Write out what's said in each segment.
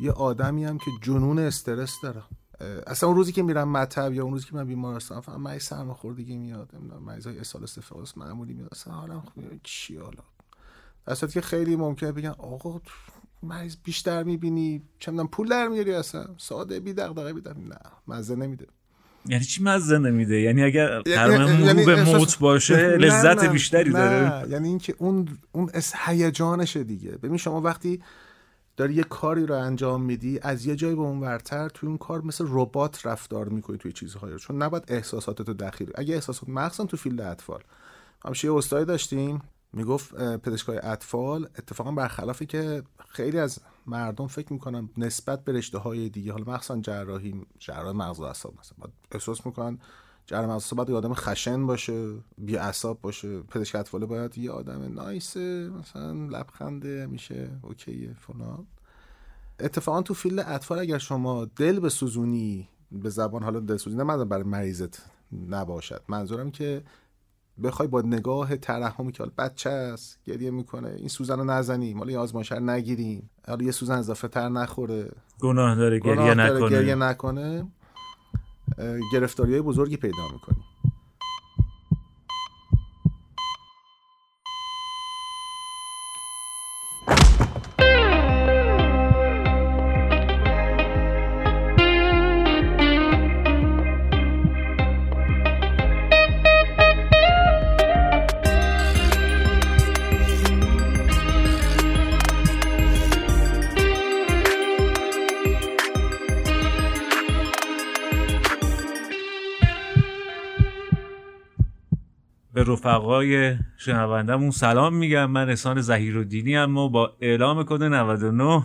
یه آدمی هم که جنون استرس داره. اصلا اون روزی که میرم مطب یا اون روزی که من بیمارستان فقط مریض سرماخوردگی میاد مریض های اسهال استفاض معمولی میاد. اصلا حالم خوبه. چی حالا؟ در که خیلی ممکنه بگن آقا مریض بیشتر می‌بینی چندان پول در میاری اصلا؟ ساده بی دغدغه بی نه مزه نمیده. یعنی چی مزه نمیده؟ یعنی اگر یعنی, یعنی به موت باشه لذت بیشتری داره. یعنی اینکه اون اون هیجانشه دیگه. ببین شما وقتی داری یه کاری رو انجام میدی از یه جایی به اون ورتر توی اون کار مثل ربات رفتار می‌کنی توی چیزهایی چون نباید احساساتتو دخیل اگه احساسات مخصوصا تو field اطفال. همیشه یه استادی داشتیم می‌گفت پزشکای اطفال اتفاقا برخلافی که خیلی از مردم فکر می‌کنن نسبت به رشته های دیگه حالا مخصوصا جراحی جراح مغز و اعصاب مثلا. احساس می‌کنن جراح مغز باید یه آدم خشن باشه بی اعصاب باشه. پزشک اطفال باید یه آدم nice ه مثلا لبخنده میشه OK یه فلان. اتفاقا تو فیلد اطفال اگر شما دل به سوزونی به زبان حالا دل سوزونی نه برای مریضت نباشد. منظورم که بخوای با نگاه ترحمی که حالا بچه است گریه می‌کنه این سوزن رو نزنیم حالا یه آزمایشگر نگیریم. حالا یه سوزن اضافه تر نخوره. گناه داره گریه گناه داره نکنه. گریه نکنه. گرفتاری های بزرگی پیدا می‌کنیم رفقای شنوندمون سلام میگم. من احسان ظهیرالدینی اما با اعلام کد 99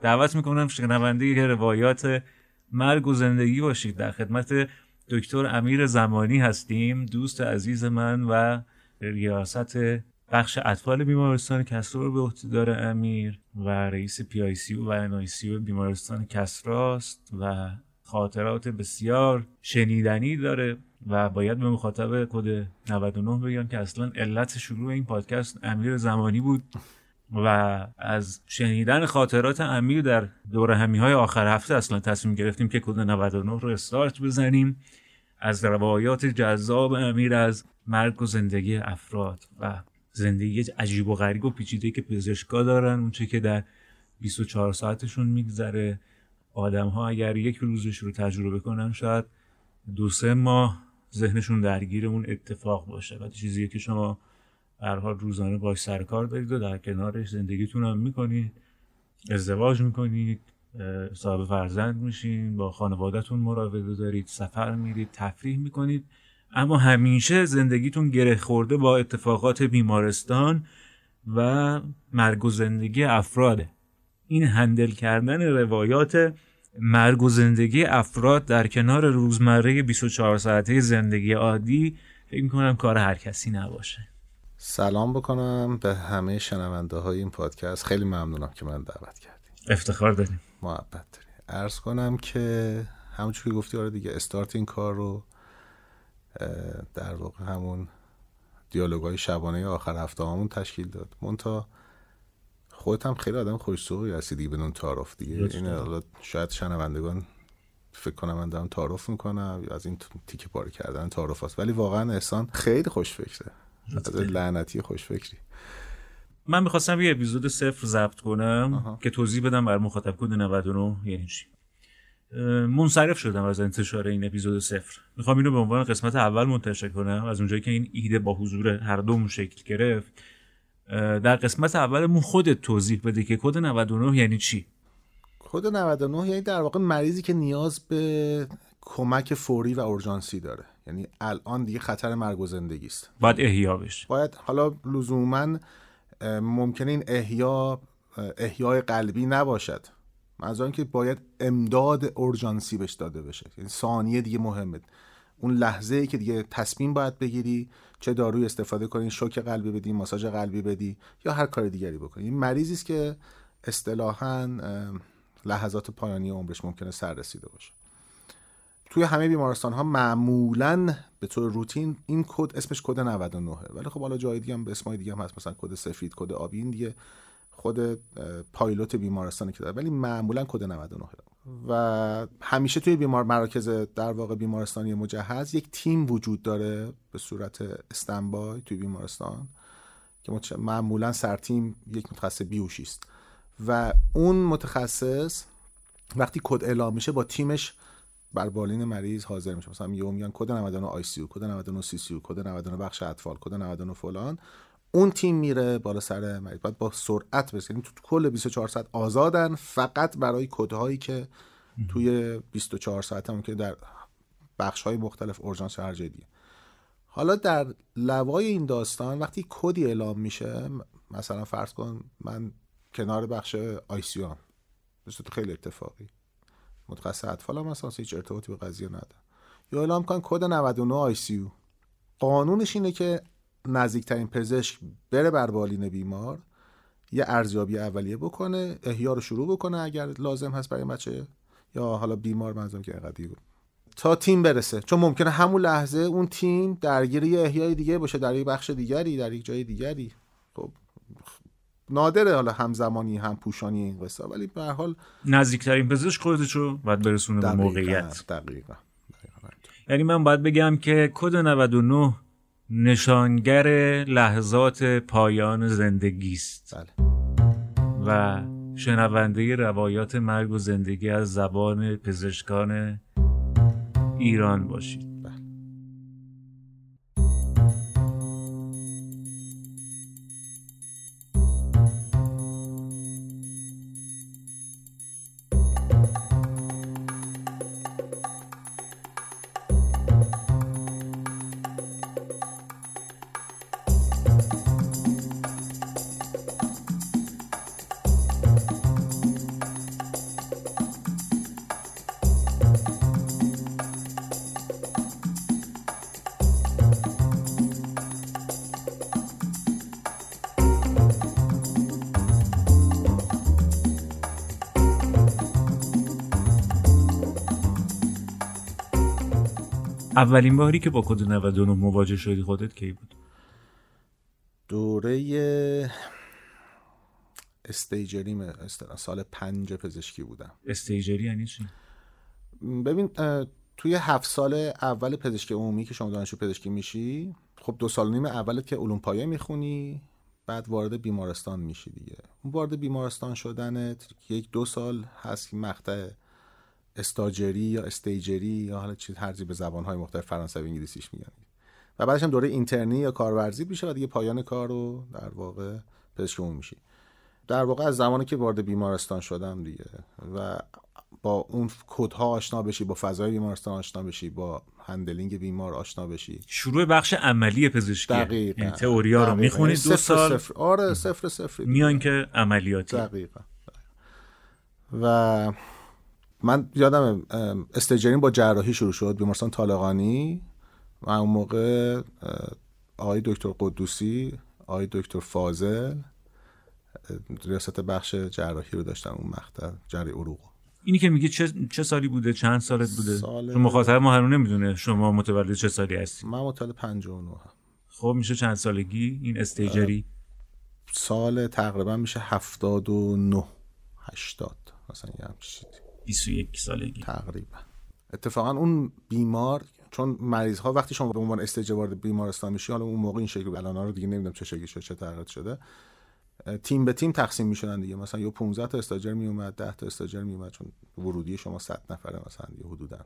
دعوت می‌کنم شنونده روایات مرگ و زندگی باشید. در خدمت دکتر امیر زمانی هستیم دوست عزیز من و ریاست بخش اطفال بیمارستان کسرا به عهده امیر و رئیس PICU و N بیمارستان کسراست و خاطرات بسیار شنیدنی داره. و باید به مخاطب کد 99 بگم که اصلا علت شروع این پادکست امیر زمانی بود و از شنیدن خاطرات امیر در دور همی های آخر هفته اصلا تصمیم گرفتیم که کد 99 رو استارت بزنیم از روایات جذاب امیر از مرگ و زندگی افراد و زندگی عجیب و غریب و پیچیده که پزشکا دارن اونچه که در 24 ساعتشون میگذره. آدم ها اگر یک روزش رو تجربه کنن شاید دو سه ماه ذهنشون درگیر اون اتفاق باشه. و چیزیه که شما هر حال روزانه باش سرکار دارید و در کنارش زندگیتون هم می‌کنید. ازدواج می‌کنید صاحب فرزند میشین با خانوادهتون مراوده دارید سفر میرید تفریح می‌کنید. اما همیشه زندگیتون گره خورده با اتفاقات بیمارستان و مرگ و زندگی افراده این هندل کردن روایات مرگ و زندگی افراد در کنار روزمره 24 ساعته زندگی عادی فکر می‌کنم کار هر کسی نباشه. سلام بکنم به همه شنونده های این پادکست. خیلی ممنونم که من دعوت کردیم افتخار داریم. محبت داریم. ارز کنم که همونجور که گفتی آره دیگه استارت این کار رو در واقع همون دیالوگای شبانه آخر هفته همون تشکیل داد. مونتا خودت هم خیلی آدم خوشسوقی هستی دیگه بدون تعارف دیگه. این حالا شاید شنوندگان فکر کنم من دارم تعارف می‌کنم از این تیکه پاره کردن تعارف هست. ولی واقعا احسان خیلی خوش فکره. از لعنتی خوش فکری. من می‌خواستم یه اپیزود صفر ضبط کنم که توضیح بدم بر مخاطب کد 99 یعنی چی. منصرف شدم از انتشار این اپیزود صفر. می‌خوام اینو به عنوان قسمت اول منتشر کنم. از اونجایی که این ایده با حضور هر دومون شکل گرفت در قسمت اولمون خودت توضیح بده که کد 99 یعنی چی؟ کد 99 یعنی در واقع مریضی که نیاز به کمک فوری و اورژانسی داره. یعنی الان دیگه خطر مرگ و زندگی است. باید احیا بشه. باید حالا لزوما ممکنه این احیا احیای قلبی نباشد. منظورم که باید امداد اورژانسی بهش داده بشه. یعنی ثانیه دیگه مهمه. اون لحظه ای که دیگه تصمیم باید بگیری چه داروی استفاده کنی شوک قلبی بدی ماساژ قلبی بدی یا هر کار دیگری بکنی. این مریضی است که اصطلاحا لحظات پایانی عمرش ممکنه سر رسیده باشه. توی همه بیمارستان ها معمولا به طور روتین این کد اسمش کد 99 ولی خب حالا جای دیگه هم به اسمای دیگه هم هست. مثلا کد سفید کد آبی این دیگه خود policy بیمارستانی که داره. ولی معمولا کد 99 و همیشه توی بیمار مراکز در واقع بیمارستانی مجهز یک تیم وجود داره به صورت standby توی بیمارستان که معمولا سرتیم یک متخصص بیهوشی است. و اون متخصص وقتی کد اعلام میشه با تیمش بر بالین مریض حاضر میشه. مثلا میگه میگن کد 99 ICU کد 99 CCU کد 99 بخش اطفال کد 99 فلان. اون تیم میره بالا سر مریض. بعد با سرعت بس یعنی تو کل 24 ساعت آزادن. فقط برای کدهایی که توی 24 ساعت هم که در بخش های مختلف اورژانس هر جای دیگه. حالا در لوای این داستان وقتی کدی اعلام میشه مثلا فرض کن من کنار بخش ICU ام. خیلی اتفاقی. متخصص. اطفال هم مثلا هیچ ارتباطی به قضیه نداره یا اعلام کن کد 99 ICU قانونش اینه که نزدیکترین پزشک بره بر بالین بیمار یه ارزیابی اولیه بکنه احیا رو شروع بکنه اگر لازم هست برای بچه یا حالا بیمار منظورم که بود تا تیم برسه. چون ممکنه همون لحظه اون تیم درگیر یه احیای دیگه باشه در یک بخش دیگری در یک جای دیگری. خب نادره حالا همزمانی هم پوشانی این قصه ولی به هر حال نزدیکترین پزشک خودش رو باید برسونه به موقعیت. دقیقا. یعنی من باید بگم که کد 99 نشانگر لحظات پایان زندگی است بله. و شنونده روایات مرگ و زندگی از زبان پزشکان ایران باشید اولین باری که با کد 99 مواجه شدی خودت کی بود؟ دوره استیجری سال پنج پزشکی بودم. استیجری یعنی چی؟ ببین توی هفت سال اول پزشکی عمومی که شما دانشجو پزشکی میشی خب دو سال نیم اولت که علوم پایه می‌خونی بعد وارد بیمارستان میشی دیگه. اون وارد بیمارستان شدنت یک دو سال هست که مقطع استاجری یا استیجری یا حالا چیز هرچی به زبانهای مختلف فرانسوی انگلیسیش میگن. و بعدش هم دوره اینترنی یا کارورزی میشه و دیگه پایان کار رو در واقع پزشک میشی. در واقع از زمانی که وارد بیمارستان شدم دیگه و با اون کدها آشنا بشی با فضای بیمارستان آشنا بشی با هندلینگ بیمار آشنا بشی. شروع بخش عملی پزشکی. دقیقاً. یعنی تئوریا رو می‌خونی؟ دو سال صفر. آره صفر صفر میان که عملیاتی. دقیقا. و من یادم استجرین با جراحی شروع شد بیمارستان طالقانی. و اون موقع آقای دکتر قدوسی آقای دکتر فاضل ریاست بخش جراحی رو داشتن اون مقطع جراحی عروق. اینی که میگه چه, چه سالی بوده؟ چند سالت بوده؟ سال... چون مخاطب ما هنوز نمی‌دونه شما متولد چه سالی هستی. من متولد 59 خب میشه چند سالگی این استیجری؟ سال تقریبا میشه 79 80 مثلا یه همچین 21 سالگی. تقریبا. اتفاقا اون بیمار چون مریض ها وقتی شما به عنوان استیج وارد بیمارستان میشی حالا اون موقع این شکل الان رو دیگه نمی‌دونم چه شکلی شده چه تغییر شده تیم به تیم تقسیم می‌شدن دیگه. مثلا یه 15 تا استاجر می اومد 10 تا استاجر می اومد چون ورودی شما 100 نفره مثلا دیگه حدودا.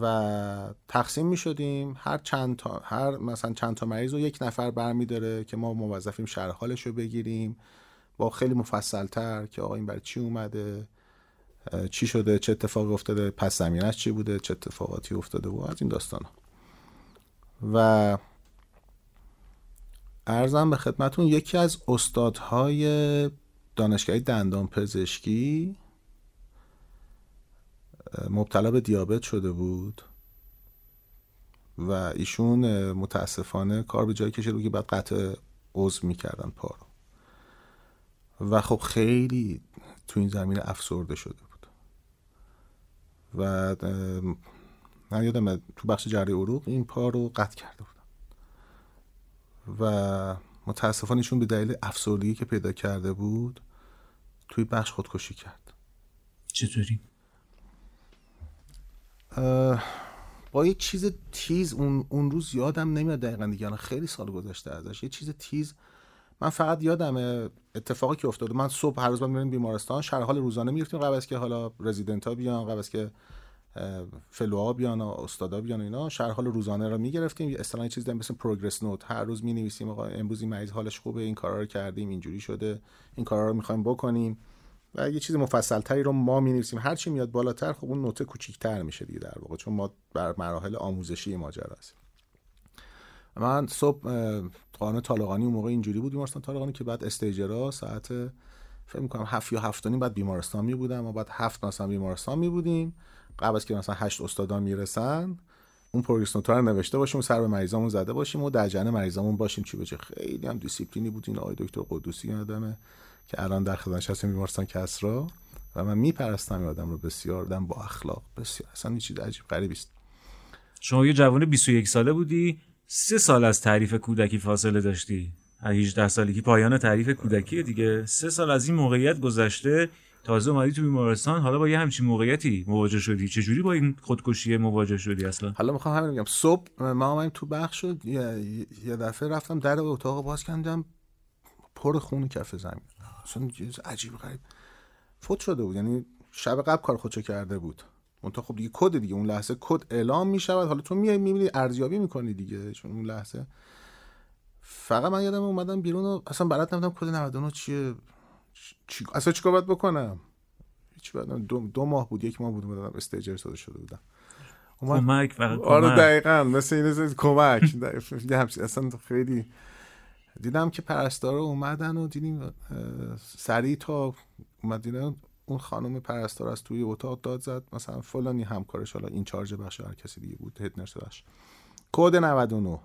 و تقسیم می شدیم هر چند تا هر مثلا چند تا مریض رو یک نفر برمیداره که ما موظفیم شرح حالش رو بگیریم. با خیلی مفصل تر که آقا این برای چی اومده؟ چی شده؟ چه اتفاقی افتاده؟ پس زمینش چی بوده؟ چه اتفاقاتی افتاده؟ و از این داستان و ارزم به خدمتون یکی از استادهای دانشگاه دندان پزشکی مبتلا به دیابت شده بود و ایشون متاسفانه کار به جای کشید بود که بعد قطع عضو می‌کردن پا و خب خیلی تو این زمینه افسرده شده. و من یادم تو بخش جری عروق این پا رو قطع کرده بودم. و متاسفانه ایشون به دلیل افسردگی که پیدا کرده بود توی بخش خودکشی کرد. چطوری؟ با یه چیز تیز اون, اون روز یادم نمیاد دقیقا دیگه خیلی سال گذشته ازش یه چیز تیز من فقط یادم اتفاقی که افتاده. من صبح هر روز میریم بیمارستان شهر حال روزانه می‌رفتیم قبل از که حالا رزیدنت ها بیان قبل از که فلوها بیان و استادا بیان و اینا شهر حال روزانه رو می‌گرفتیم. اصطلاحی چیزی مثل پروگرس نوت هر روز می نویسیم آقا امروز این مریض حالش خوبه این کارا رو کردیم اینجوری شده این کارا رو می‌خوایم بکنیم. و یه چیز مفصل تری رو ما می نویسیم هر چی میاد بالاتر خب اون نوته کوچیک‌تر میشه دیگه در واقع چون ما بر مراحل آموزشی ماجرا هستیم من صبح قانون طالقانی اون موقع اینجوری بود بیمارستان طالقانی که بعد استیجرا ساعت فکر می‌کنم هفت یا هفت بعد بیمارستان می بودم و بعد هفت مثلا بیمارستان می بودیم. قبل از که مثلا هشت استادان می‌رسن اون پروگرس رو نوشته باشیم سر به مریضامون زده باشیم و در جنه مریضامون باشیم. چی بچه؟ خیلی هم دیسیپلینی بود این آقای دکتر قدوسی آدمه که الان در خدمتش هستیم بیمارستان کسرا. و من میپرستم این آدم رو بسیار دم با اخلاق بسیار. اصلا چیز عجیب غریبی است. شما یه جوان 21 ساله بودی. سه سال از تعریف کودکی فاصله داشتی؟ 18 سالگی پایان تعریف کودکی دیگه. سه سال از این موقعیت گذشته تازه اومدی تو بیمارستان حالا با یه همچین موقعیتی مواجه شدی؟ چجوری با این خودکشی مواجه شدی اصلا؟ حالا می‌خوام همین بگم. صبح ما اومدیم تو بخش شد یه دفعه رفتم در اتاق باز کردم پر خون کف زمین. اصلا عجیب غریب. فوت شده بود. یعنی شب قبل کار خودشو کرده بود. منتها خب دیگه کد دیگه اون لحظه کد اعلام می‌شود. حالا تو میای می‌بینی ارزیابی می‌کنی دیگه چون اون لحظه. فقط من یادم اومدم بیرون و اصلا بلد نمیدم کد 99 چیه. چی... اصلا چیکار باید بکنم؟ هیچ دو... دو ماه بود یک ماه بود اومدم استیجر شده شده بودم. کمک فقط آره دقیقا. مثل این کمک. اصلا خیلی دیدم که پرستارا اومدن و دیدیم سریع تا اومدین اون خانم پرستار از توی اتاق داد زد. مثلا فلانی همکارش حالا این چارج بخش هر کسی دیگه بود هد نرس کد 99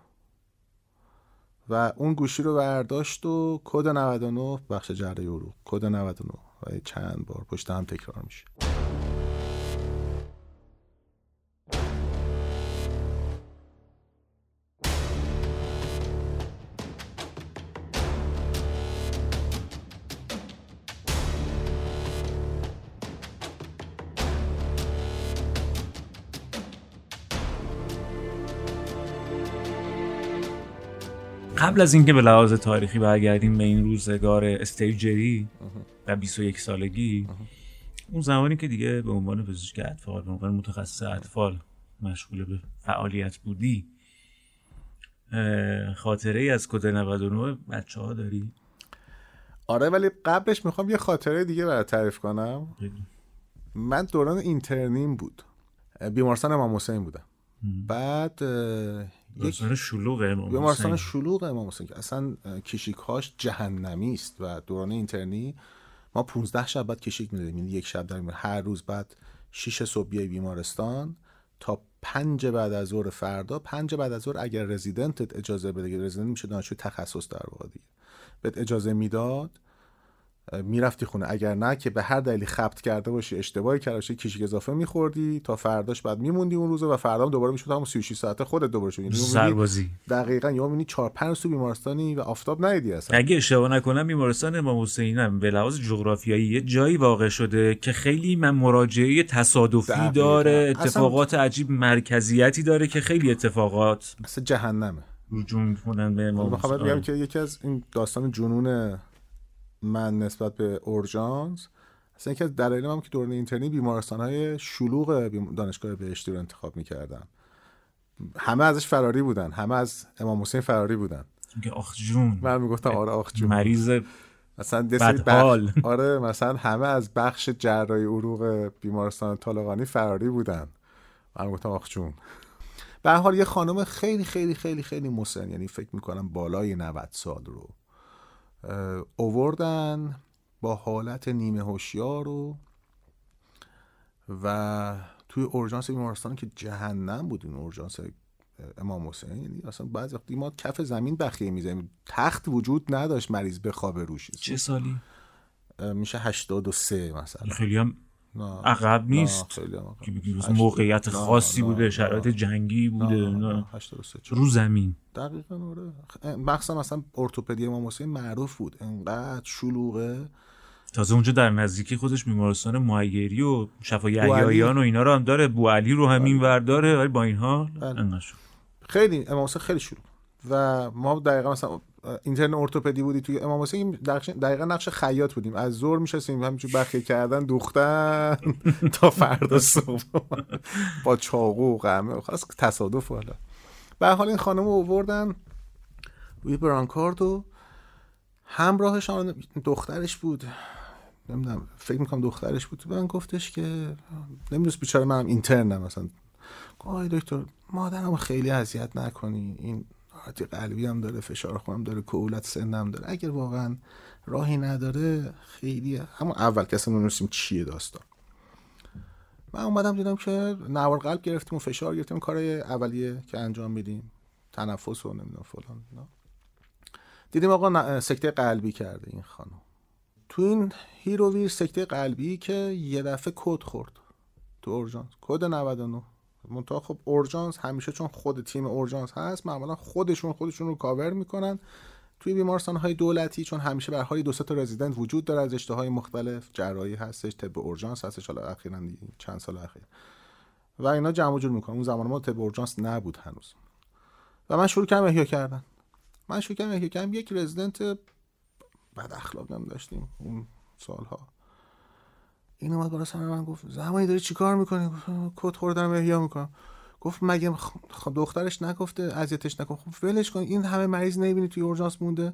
و اون گوشی رو برداشت و کد 99 بخش جره یورو. کد 99 و چند بار پشت هم تکرار میشه. قبل از اینکه به لحاظ تاریخی برگردیم به این روزگار استیجری و 21 سالگی اون زمانی که دیگه به عنوان پزشک اطفال به عنوان متخصص اطفال مشغول به فعالیت بودی خاطره ای از کد 99 بچه ها داری؟ آره ولی قبلش می‌خوام یه خاطره دیگه برای تعریف کنم. من دوران اینترنیم بود. بیمارستان امام حسین بودم. بعد بیمارستان شلوغ امام بیمارستان شلوغ امام حسین که اصلا کشیکاش جهنمی است و دوران اینترنی ما 15 شب بعد کشیک می‌دادیم. یعنی یک شب در هر روز بعد 6 صبح بیای بیمارستان تا پنج بعد از ظهر فردا. پنج بعد از ظهر اگر رزیدنتت اجازه بده رزیدنت میشه دانشجو تخصص در واقع دیگه. بهت اجازه می‌داد می‌رفتی خونه. اگر نه که به هر دلیلی خبت کرده باشی اشتباهی کرده باشی کشیک اضافه میخوردی تا فرداش بعد میموندی اون روزه و فردا دوباره می‌شد همون 36 ساعته خودت دوباره شد یعنی سربازی. دقیقاً یا می‌بینی 4 5 تو بیمارستانی و آفتاب ندیدی اصلا. اگه اشتباه نکنم بیمارستان امام حسین هم به لحاظ جغرافیایی یه جایی واقع شده که خیلی من مراجعه تصادفی دقیقا. داره اتفاقات اصلا... عجیب مرکزیتی داره که خیلی اتفاقات مثل جهنمه. رجوع می‌کنن به امام حسین. که یکی از این داستان جنون من نسبت به اورژانس اصلا یکی از دلایل هم که دوران اینترنی بیمارستان های شلوغ دانشگاه بهشتی رو انتخاب می‌کردن همه ازش فراری بودن. همه از امام حسین فراری بودن. آخ جون. من می‌گفتم آره آخ جون. مریض مثلا بخش... آره مثلا همه از بخش جراحی عروق بیمارستان طالقانی فراری بودن. من می‌گفتم آخ جون. به حال یه خانم خیلی خیلی خیلی خیلی مسن یعنی فکر می‌کنم بالای 90 سال رو اووردن با حالت نیمه هوشیار و و توی اورژانس بیمارستان که جهنم بود این اورژانس امام حسین یعنی اصلا بعضی وقتی ما کف زمین بخیه می‌زنیم. تخت وجود نداشت مریض بخوابه روش چه سالی؟ میشه 83 مثلا. خیلی هم نه. عقب نه، نیست. هشت- موقعیت نه، خاصی نه، بوده نه. شرایط جنگی نه، بوده نه، نه. 83 رو زمین. دقیقا آره. مخصوصا مثلا ارتوپدی امام حسین معروف بود. انقدر شلوغه. تازه اونجا در نزدیکی خودش بیمارستان معیری و شفا بوعلی. یحیاییان و اینا رو هم داره. بوعلی رو همین ور داره. ولی با این حال بله. خیلی امام حسین خیلی شلوغ. و ما دقیقا مثلا اینترن ارتوپدی بودی توی امام حسین دقیقا- نقش خیاط بودیم. از زور میشستیم همینجور بخیه کردن دوختن تا فردا صبح. با چاقو و قمه خلاص تصادف حالا. به حال این خانم رو آوردن روی برانکارد و همراهش آن دخترش بود. نمی‌دونم فکر می‌کنم دخترش بود. من گفتش که نمی‌دونست بیچاره منم اینترنم مثلا. آی دکتر مادرم خیلی اذیت نکنی. این حالت قلبی هم داره فشار خونم داره کولت سنم داره. اگر واقعا راهی نداره خیلی همون اول اصلا نمی‌دونستیم چیه داستان. من اومدم دیدم که نوار قلب گرفتیم و فشار گرفتیم. کارهای اولیه که انجام میدیم. تنفس و نمی‌دونم فلان. دیدیم آقا سکته قلبی کرده این خانم. تو این هیر و ویر سکته قلبی که یه دفعه کد خورد. تو اورژانس. کد 99 منتها خب اورژانس همیشه چون خود تیم اورژانس هست معمولا خودشون خودشون رو کاور می‌کنن. توی بیمارستان های دولتی چون همیشه به حال دو تا رزیدنت وجود داره از رشته های مختلف جراحی هستش طب اورژانس هستش حالا اخیراً چند سال اخیر. و اینا جمع جور می‌کنن. اون زمان ما طب اورژانس نبود هنوز. و من شروع کردم احیا کردن. من شروع کردم احیا کردم. یک رزیدنت بد هم داشتیم اون سالها. این اومد بالا سر من گفت زمانی داری چیکار می‌کنی؟ کد خوردم احیا می‌کنم. گفت مگه خ- دخترش نگفته اذیتش نکن. خب ولش کن این همه مریض نمی‌بینی توی اورژانس مونده.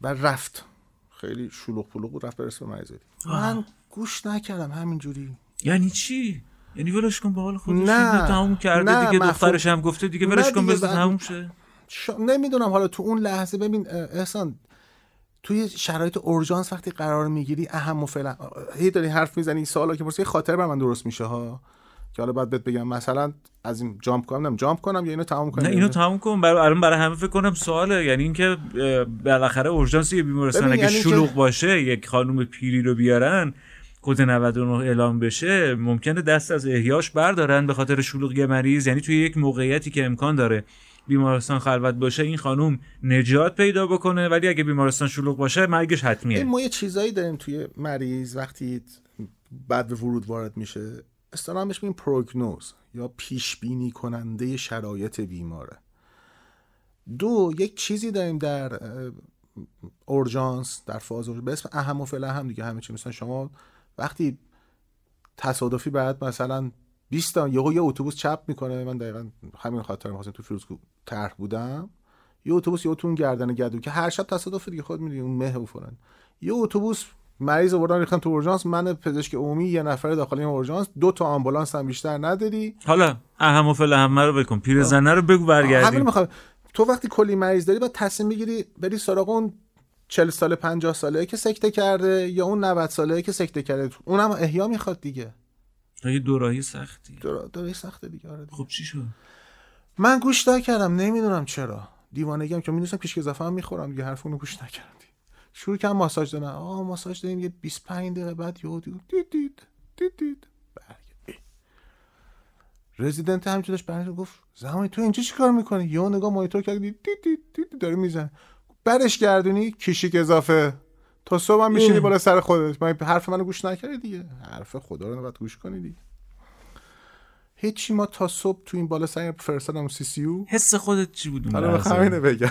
و رفت. خیلی شلوغ پلوغ بود رفت برسه به مریض من گوش نکردم همینجوری. یعنی چی؟ یعنی ولش کن به حال خودش نه. تموم کرده نه، دیگه مفهوم- دخترش هم گفته دیگه ولش کن بذار بعد- تموم شه. شا... نمی‌دونم حالا تو اون لحظه ببین احسان توی شرایط اورژانس وقتی قرار می‌گیری اهم و فعلا هی داری حرف می‌زنی سوالا که پرسی خاطر بر من درست میشه ها؟ که حالا باید بهت بگم مثلا از این جامپ کنم نم جامپ کنم یا اینو تمام کنم؟ نه اینو تموم کن برای الان برای همه فکر کنم سواله یعنی اینکه بالاخره اورژانس یه بیمارستان ببین، اگه یعنی که- شلوغ باشه یک خانم پیری رو بیارن کد 99 اعلام بشه ممکنه دست از احیاش بردارن به خاطر شلوغی مریض یعنی توی یک موقعیتی که امکان داره. بیمارستان خلوت باشه این خانم نجات پیدا بکنه. ولی اگه بیمارستان شلوغ باشه مرگش حتمیه. ما یه چیزایی داریم توی مریض وقتی بعد به ورود وارد میشه. اصطلاحا بهش میگیم پروگنوز یا پیش بینی کننده شرایط بیماره. دو یک چیزی داریم در اورژانس در فاز اورژانس به اسم اهم و فعلا هم دیگه همه چی مثلا شما وقتی تصادفی بعد مثلا 20 تا یهو یه اتوبوس چپ می‌کنه من دقیقا همین خاطر می‌خواستم تو فیروز طرح بودم. یه اتوبوس یه اون گردن گدو که هر شب تصادف دیگه خود می‌دونی اون مه و فلان. یه اتوبوس مریض آوردن ریختن تو اورژانس من پزشک عمومی یه نفر داخل این اورژانس دو تا آمبولانس هم بیشتر نداری. حالا اهم و فل همه رو بکن. پیرزنه رو بگو همین برگردیم می‌خوام. تو وقتی کلی مریض داری باید تصمیم بگیری بری سراغ اون 40 ساله 50 ساله که سکته کرده یا اون 90 ساله که سکته کرده. اونم احیا می‌خواد دیگه. یه دوراهی سختی؟ دور- دوره سخته دیگه آره دیگه. خب چی شد؟ من گوش نکردم نمی‌دونم چرا. دیوانگی هم که می‌دونستم پیش اضافه هم می‌خورم دیگه حرف اونو گوش نکردم شروع کردم ماساژ دادن. آه ماساژ دادیم یه 25 دقیقه بعد یهو دید دید دید دید. رزیدنت همینجور داشت برگشت گفت زمانی تو اینجا چیکار می‌کنی؟ یهو نگاه مانیتور کرد دید دید دید دید داره میزن برش گردونی کشیک اضافه. تا صبح هم میشینی. بالا سر خودت. من حرف منو گوش نکردی دیگه. حرف خدا رو نباید گوش کنی دیگه. هیچی ما تا صبح تو این بالا سر فرستادم سی سی او حس خودت چی بود حالا اینو بگم.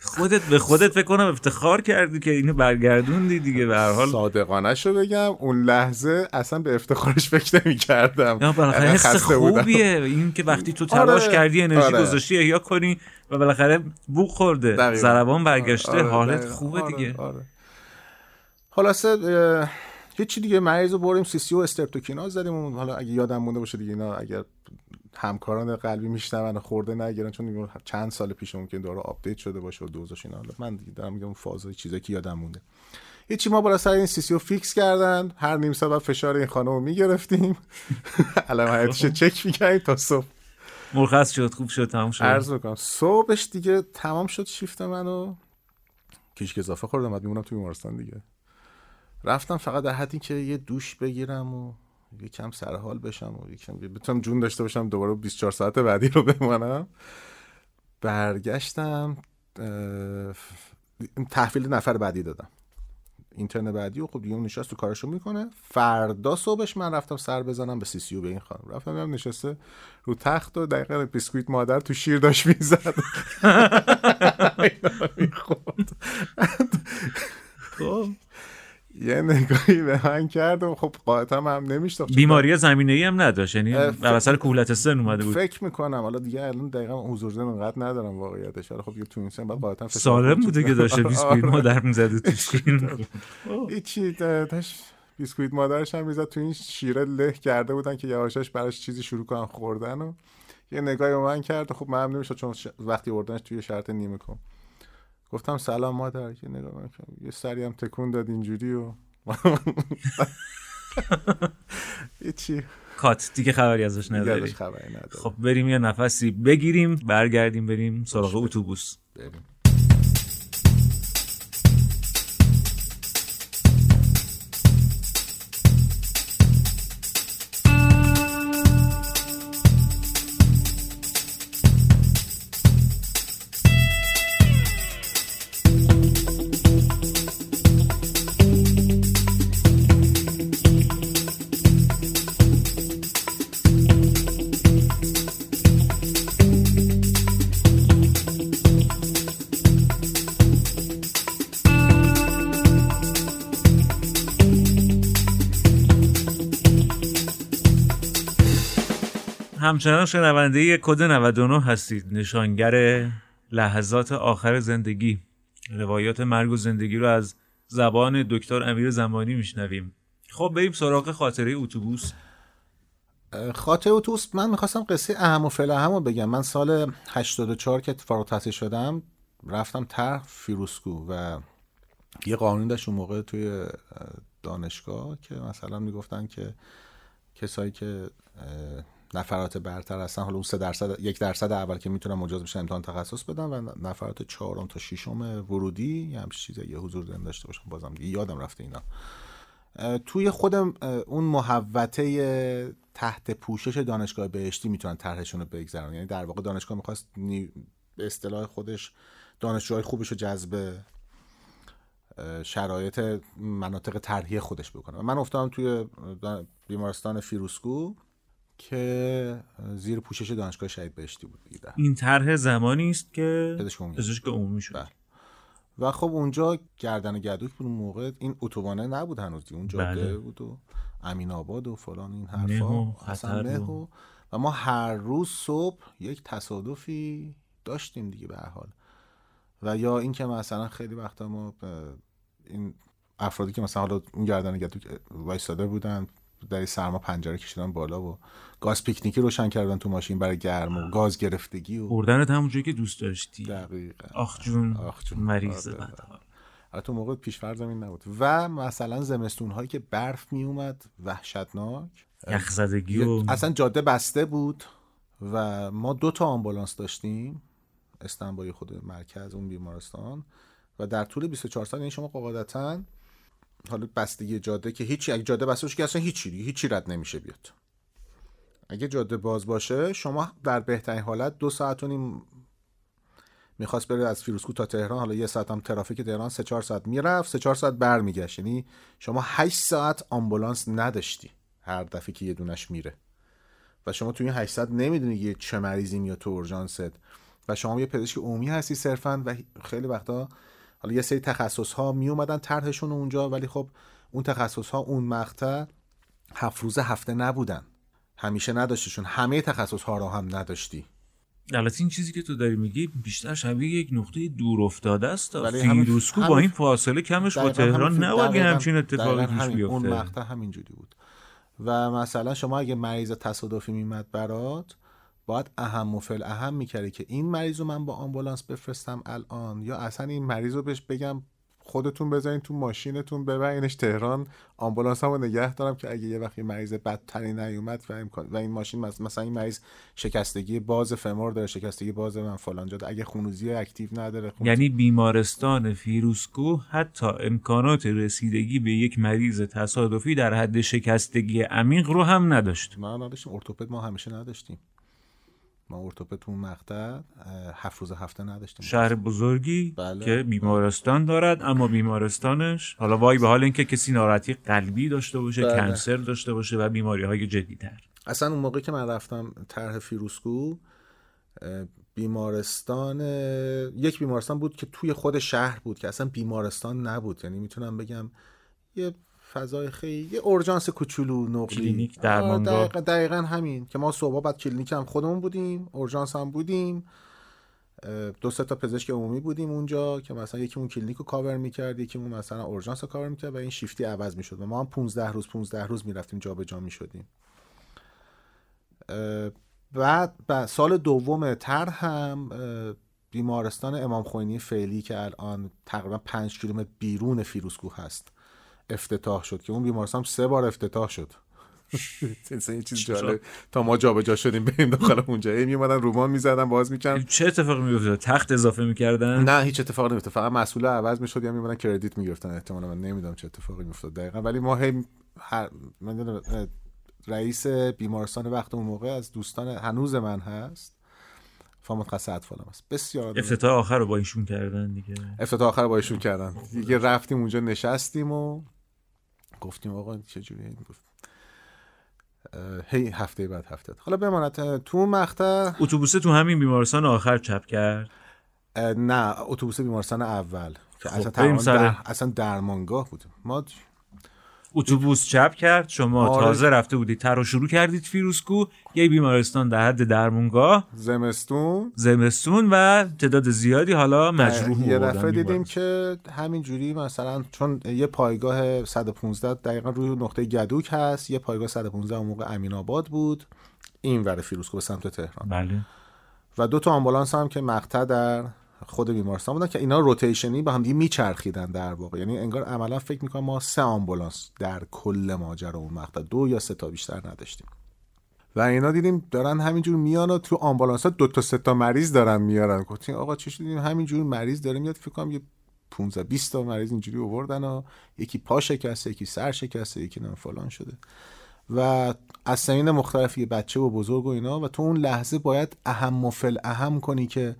خودت به خودت فکر کنم افتخار کردی که اینو برگردوندی دیگه. به هر حال صادقانه شو بگم اون لحظه اصلا به افتخارش فکر نمی کردم یا بالاخره حس خوبیه. این که وقتی تو تلاش آره، کردی انرژی آره. گذاشتی احیا کنی و بالاخره بوق خورده. ضربان برگشته آره، حالت دقیقاً. خوبه آره، دیگه. آره. خلاصه هیچی دیگه مریض رو بریم CCU و استرپتوکیناز زدیم حالا اگه یادم مونده باشه دیگه اینا اگر همکاران قلبی میشنون و خرده نگیرن چون چند سال پیش ممکن داره update شده باشه و دوزش اینا. حالا من دیگه دارم میگم اون فازای چیزایی که یادم مونده. هیچی ما بالا سر این CCU رو fix کردن هر نیم ساعت بعد فشار این خانم رو می‌گرفتیم. علم حیاتش چک می‌کردیم تا صبح. مرخص شد خوب شد تموم شد. عرض می‌کنم صبحش دیگه تمام شد شیفت منو. کیش اضافه خوردم بعد میمونم توی بیمارستان دیگه. رفتم فقط در حدی که یه دوش بگیرم و یکم سر حال بشم و یکم بتونم جون داشته باشم دوباره 24 ساعت بعدی رو بمانم. برگشتم تحویل نفر بعدی دادم. اینترن بعدی و خب دیگه اون نشست تو کارشو می‌کنه. فردا صبحش من رفتم سر بزنم به سی سی به این خانم. رفتم هم نشسته رو تخت و دقیقا بیسکویت مادر تو شیر داشت می‌زد. خب. یه نگاهی به من کرد و خب قاعدتا هم نمیشتاخت بیماری زمینه ای هم نداشت. یعنی اصلا کولت سن اومده بود. فکر می‌کنم. حالا دیگه الان دقیقا حضور ذهن اونقدر ندارم واقعیتش. حالا خب یه تو این سن بعد قاعدتا سالم بوده که داشته. بیسکویت آره. مادر می‌زده تو شیر هیچی داشت بیسکویت مادرش هم می‌زد تو این شیره له کرده بودن که یواشاش براش چیزی شروع کنن خوردن و یه نگاهی به من کرد. خب من نمیشه چون وقتی اردنش توی شرط نیمه کن. گفتم سلام مادر یه نگاه یه سری هم تکون داد اینجوری و چی؟ کات دیگه خبری ازش نداری؟ خب بریم یه نفسی بگیریم برگردیم بریم سراغ اتوبوس. بریم. همچنان شنونده کد 99 هستید. نشانگر لحظات آخر زندگی. روایات مرگ و زندگی رو از زبان دکتر امیر زمانی میشنویم. خب بریم سراغ خاطره اتوبوس. خاطره اتوبوس من می‌خواستم قصه اهم و فعل اهم رو بگم. من سال 84 که فارغ التحصیل شدم رفتم تر فیروسکو و یه قانون داشت اون موقع توی دانشگاه که مثلا می‌گفتن که کسایی که نفرات برتر هستن. حالا اون سه درصد یک درصد اول که می‌تونن مجاز بشن امتحان تخصص بدن و نفرات چهارم تا ششم ورودی یه همچین چیزی یه حضور دارن داشته باشن بازم دیگه یادم رفته اینا. توی خودم اون محوطه تحت پوشش دانشگاه بهشتی می‌تونن طرحشون رو بگذرن یعنی در واقع دانشگاه می‌خواست به اصطلاح خودش دانشجوهای خوبش رو جذب شرایط مناطق طرحی خودش بکنه. من افتادم توی بیمارستان فیروسکو که زیر پوشش دانشگاه شهید بهشتی بود دیگه این طرح زمانی است که پزشک عمومی. شد. بله. و خب اونجا گردن گدوک بود اون موقع. این اتوبانه نبود هنوز اون جاده بله. بود و امین آباد و فلان این حرفا. اصلا و... و ما هر روز صبح یک تصادفی داشتیم دیگه به حال. و یا اینکه مثلا خیلی وقتا ما این افرادی که مثلا حالا اون گردن گدوک وایساده بودن در سرما پنجره کشیدن بالا و گاز پیکنیکی روشن کردن تو ماشین برای گرم و گاز گرفتگی و بردنت همونجوری که دوست داشتی. دقیقا. آخ جون, آخ جون. مریض آره. تو موقع پیش این نبود. و مثلا زمستون هایی که برف می اومد وحشتناک یخزدگی و اصلا جاده بسته بود و ما دو تا آمبولانس داشتیم استنبای خود مرکز اون بیمارستان. و در طول 24 ساعت یعنی شما قاعدتا حالا بستگی جاده که هیچی اگه جاده بسته باشه که اصلا هیچی دیگه هیچی رد نمیشه بیاد. اگه جاده باز باشه شما در بهترین حالت دو ساعت و نیم می‌خواست بره از فیروسکو تا تهران حالا یه ساعت هم ترافیک تهران سه چهار ساعت می‌رفت سه چهار ساعت برمیگشت. یعنی شما هشت ساعت آمبولانس نداشتی هر دفعه که یه دونش میره. و شما توی این 8 ساعت نمی‌دونی یه چه مریضی میاد تو اورژانست. و شما یه پزشک عمومی هستی صرفا و خیلی وقتا حالا یه سری تخصص ها می اومدن طرحشون اونجا ولی خب اون تخصص ها اون مقطع هفت روزه هفته نبودن. همیشه نداشتشون. همه تخصص ها رو هم نداشتی. البته این چیزی که تو داری میگی بیشتر شبیه یک نقطه دور افتاده است فیروسکو با این فاصله کمش با تهران نباید همچین اتفاقی پیش بیفته اون مقطع همینجوری بود. و مثلا شما اگه مریض تصادفی میمد برات باید اهم و فالاهم می‌کرده که این مریض رو من با آمبولانس بفرستم الان. یا اصلا این مریض رو بهش بگم خودتون بزنین تو ماشینتون ببرینش تهران. آمبولانس هم نگه دارم که اگه یه وقتی مریض بدتری نیومد و, و این ماشین مثلا این مریض شکستگی باز femur داره شکستگی باز من فلان جاده اگه خونریزی active نداره خونریزی... یعنی بیمارستان فیروزکوه حتی امکانات رسیدگی به یک مریض تصادفی در حد شکستگی عمیق رو هم نداشت. ما نداشتیم ارتوپد ما همیشه نداشتیم. ما ارتوپد تو مقطع هفت روز هفته نداشتیم شهر بزرگی بله. که بیمارستان دارد اما بیمارستانش حالا وای به حال اینکه کسی ناراحتی قلبی داشته باشه بله. کنسر داشته باشه و بیماری های جدیدتر اصلا اون موقعی که من رفتم طرح فیروسکو بیمارستان یک بیمارستان بود که توی خود شهر بود که اصلا بیمارستان نبود یعنی می‌تونم بگم یه فضای خیلی یه اورژانس کوچولو نقلی. کلینیک درمانگاه. دقیقا, دقیقا همین که ما صبح بعد کلینیک هم خودمون بودیم اورژانس هم بودیم. دو سه تا پزشک عمومی بودیم اونجا که مثلا یکی اون کلینیک رو کاور می‌کرد یکی اون مثلا اورژانس رو کاور می‌کرد و این شیفتی عوض می‌شد. و ما هم 15 روز 15 روز می‌رفتیم جابجا می‌شدیم. بعد سال دوم تر هم بیمارستان امام خمینی فعلی که الان تقریبا 5 کیلومتر بیرون فیروزکوه هست. افتتاح شد که اون بیمارستان سه بار افتتاح شد. این چیز جالب. تا ما جابجا شدیم بریم داخل اونجا. می اومدن رومان می‌زدن باز می‌کردن. چه اتفاقی میافتاد تخت اضافه می‌کردن؟ نه هیچ اتفاقی نمیافتاد فقط مسئول عوض می‌شد یا میمونن کردیت می‌گرفتن. احتمالاً من نمی‌دونم چه اتفاقی میافتاد. دقیقا. ولی ما هی هر... من رئیس بیمارستان وقت اون موقع از دوستان هنوز من هست. فامت قصه اطفالم هست بسیار افتتاح آخر رو با ایشون کردن دیگه. افتتاح آخر رو با ایشون کردن. دیگه رفتیم اونجا نشستیم و گفتیم آقا چجوری این گفت؟ هی هفته بعد هفته حالا بماند تو مقطع اتوبوس تو همین بیمارستان آخر چپ کرد؟ نه اتوبوس بیمارستان اول که خب اصلا, در... اصلا درمانگاه بود. ما اتوبوس چپ کرد. شما آره. تازه رفته بودید تر رو شروع کردید فیروسکو یه بیمارستان در حد درمونگاه. زمستون. زمستون و تعداد زیادی حالا مجروح یه دفعه دیدیم که همین جوری مثلا چون یه پایگاه 115 دقیقا روی نقطه گدوک هست یه پایگاه 115 اون موقع امین آباد بود. این ور فیروسکو به سمت تهران. بله. و دو تا آمبولانس هم که مقطع در خود بیمارستان بودن که اینا روتیشنی با هم دیگه میچرخیدن در واقع. یعنی انگار عملا فکر می‌کنم ما سه آمبولانس در کل ماجرا اون مقطع دو یا سه تا بیشتر نداشتیم. و اینا دیدیم دارن همینجور میان و تو آمبولانس ها دو تا سه تا مریض دارن میارن. گفتیم آقا چی شد؟ دیدیم همینجور مریض داره میاد فکر کنم یه 15 20 تا مریض اینجوری آوردن و یکی پا شکسته یکی سر شکسته یکی نم فلان شده. و از سنین مختلفی بچه و بزرگ و اینا. و تو اون لحظه باید اهم و فالاهم کنی که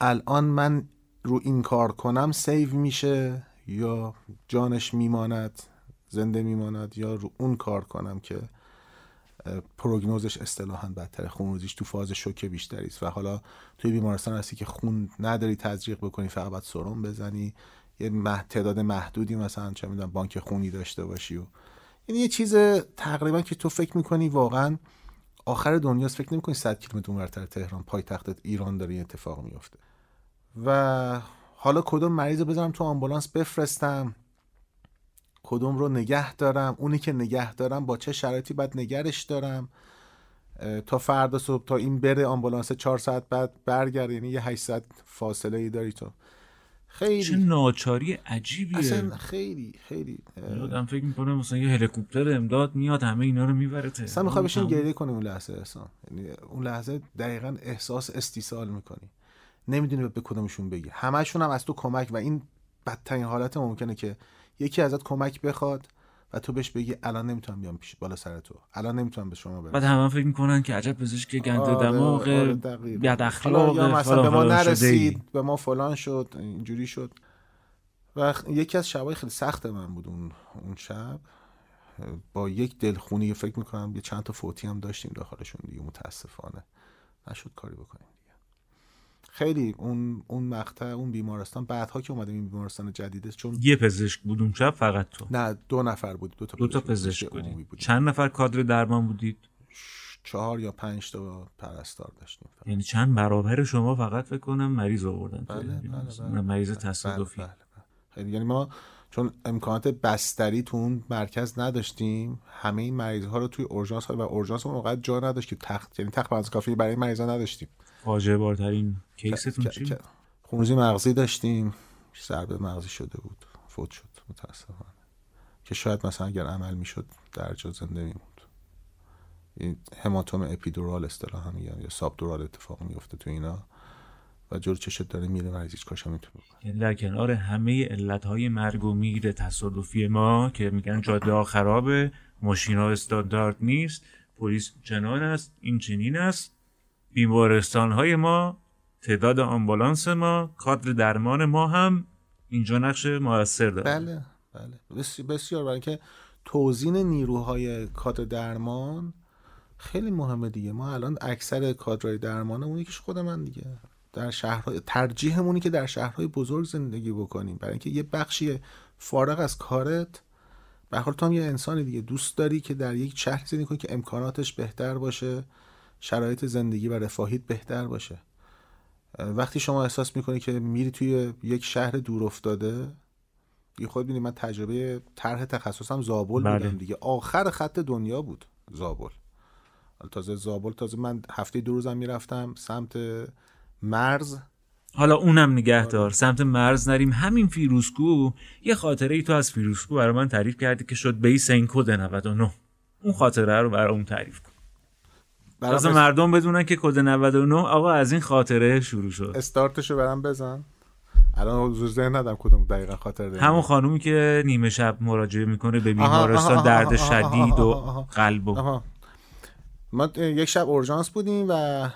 الان من رو این کار کنم save میشه یا جانش میماند زنده میماند یا رو اون کار کنم که پروگنوزش اصطلاحا بدتره. خونریزیش تو فاز شوک بیشتری است و حالا توی بیمارستان هستی که خون نداری تزریق بکنی فقط باید سرم بزنی. یه تعداد محدودی مثلا چه می‌دونم بانک خونی داشته باشی و یعنی یه چیز تقریبا که تو فکر می‌کنی واقعا آخر دنیاست فکر نمی‌کنی 100 کیلومتر اونورتر تهران پایتخت ایران داره این اتفاق میفته و حالا کدوم مریض رو بذارم تو آمبولانس بفرستم کدوم رو نگه دارم اونی که نگه دارم با چه شرایطی باید نگرش دارم تا فردا صبح تا این بره آمبولانس چهار ساعت بعد برگرد یعنی یه 800 فاصله ای داری تو. خیلی. چه ناچاری عجیبیه. اصلا خیلی خیلی آدم فکر می‌کنه مثلا یه هلیکوپتر امداد میاد همه اینا رو می‌بره اصلا می‌خوای بشین گریه کنی اون لحظه اصلا یعنی اون لحظه دقیقا احساس استیصال می‌کنی. نمی‌دونی به کدومشون بگی. همشون هم از تو کمک و این بدترین حالت ممکنه که یکی ازت کمک بخواد و تو بهش بگی الان نمی‌تونم بیام پیش بالا سر تو. الان نمی‌تونم به شما برم. بعد همه فکر می‌کنن که عجب پزشک گنده آره، دماغ آره بد اخلاق یا مثلا به ما نرسید به ما فلان شد اینجوری شد. و یکی از شبای خیلی سخت من بود اون اون شب. با یک دلخونی فکر می‌کنم یه چند تا فوتی هم داشتیم داخلشون دیگه متاسفانه. نشد کاری بکنیم. خیلی اون اون مقطع اون بیمارستان بعدها که اومدیم این بیمارستان جدیده چون یه پزشک بود اون شب فقط تو؟ نه دو نفر بود دو تا دو تا پزشک, بود. چند نفر کادر درمان بودید؟ چهار یا پنج تا پرستار داشتیم یعنی چند برابر شما فقط فکر کنم مریض آوردن بله بله بله مریض بله، تصادفی. بله بله. یعنی ما چون امکانات بستری تو اون مرکز نداشتیم همه این مریض ها رو توی اورژانس و اورژانس موقع جا نداشت که تخت یعنی تخت کافی برای مریضا نداشتیم. فاجعه بارترین کیستون چی؟ خونریزی مغزی داشتیم ضربه مغزی شده بود فوت شد متاسفانه. که شاید مثلا اگر عمل می‌شد در جا زنده میموند. این هماتوم اپیدورال اصطلاحا میگن یا سابدورال اتفاق میفته تو اینا. و جلو چشت داره میره و هیچ کاش می‌تونه یعنی در کنار همه علتهای مرگ و میر تصادفی ما که میگن جاده ها خرابه ماشین ها استاندارد نیست پلیس چنان است این چنین است. بیمارستان های ما تعداد آمبولانس ما کادر درمان ما هم اینجا نقش موثر داره بله بله. بسیار برای که توزین نیروهای کادر درمان خیلی مهمه دیگه. ما الان اکثر کادرهای درمانمون یکیش خود من دیگه. در شهرهای ترجیحمونی که در شهرهای بزرگ زندگی بکنیم. برای اینکه یه بخشی فارغ از کارت به تو هم یه انسانی دیگه. دوست داری که در یک شهر زندگی کنی که امکاناتش بهتر باشه. شرایط زندگی و رفاهیت بهتر باشه. وقتی شما احساس می‌کنی که میری توی یک شهر دور افتاده یه خود بینید من تجربه طرح تخصصم زابل بله. بودم دیگه. آخر خط دنیا بود زابل. تازه زابل تازه من هفته دو روزم می‌رفتم سمت مرز. حالا اونم نگهدار. آره. سمت مرز نریم. همین فیروزکو یه خاطره ای تو از فیروزکو برای من تعریف کردی که شد بیس این کد 99 اون خاطره رو برای اون تعریف کن. برای مردم بدونن که کد 99 آقا از این خاطره شروع شد. استارتشو برام بزن. الان حضور ذهن ندم کدوم دقیقا خاطر داریم همون خانومی که نیمه شب مراجعه می‌کنه به بیمارستان درد شدید و قلب و ما یک شب اورژانس بودیم و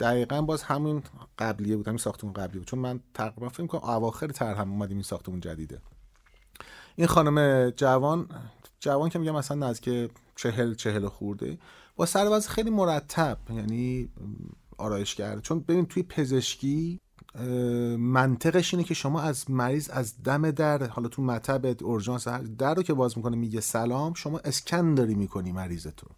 دقیقا باز همین قبلیه بود همین ساختمون قبلی بود. چون من تقریبا فکر کنم اواخر تر هم اومدیم این ساختمون جدیده. این خانم جوان جوان که میگم مثلا نزدیک چهل چهل خورده با سر خیلی مرتب یعنی آرایش کرده. چون ببین توی پزشکی منطقش اینه که شما از مریض از دم در حالا تو مطب اورژانس در رو که باز می‌کنه میگه سلام شما اسکن داری می‌کنی مریضتون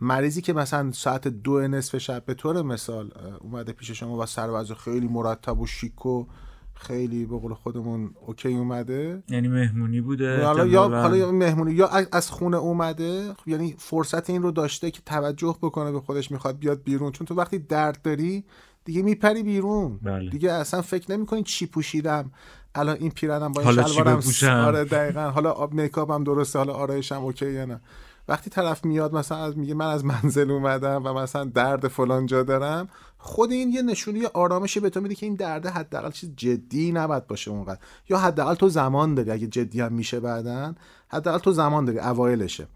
مریضی که مثلا ساعت دو نصف شب به طور مثال اومده پیش شما و سر خیلی مرتب و شیک و خیلی به قول خودمون OK اومده. یعنی مهمونی بوده؟ حالا یا حالا مهمونی یا از خونه اومده یعنی فرصت این رو داشته که توجه بکنه به خودش می‌خواد بیاد بیرون. چون تو وقتی درد داری دیگه میپری بیرون. بله. دیگه اصلا فکر نمی‌کنی چی پوشیدم. الان این پیرهنم با این شلوارم آره دقیقا. حالا میکاپم درسته حالا آرایشم OK یا نه. وقتی طرف میاد مثلا از میگه من از منزل اومدم و مثلا درد فلان جا دارم خود این یه نشونی آرامشی به تو میده که این درد حداقل چیز جدی نباید باشه اونقدر. یا حداقل تو زمان داری. اگه جدی هم میشه بعدن حداقل تو زمان داری. اوایلشه.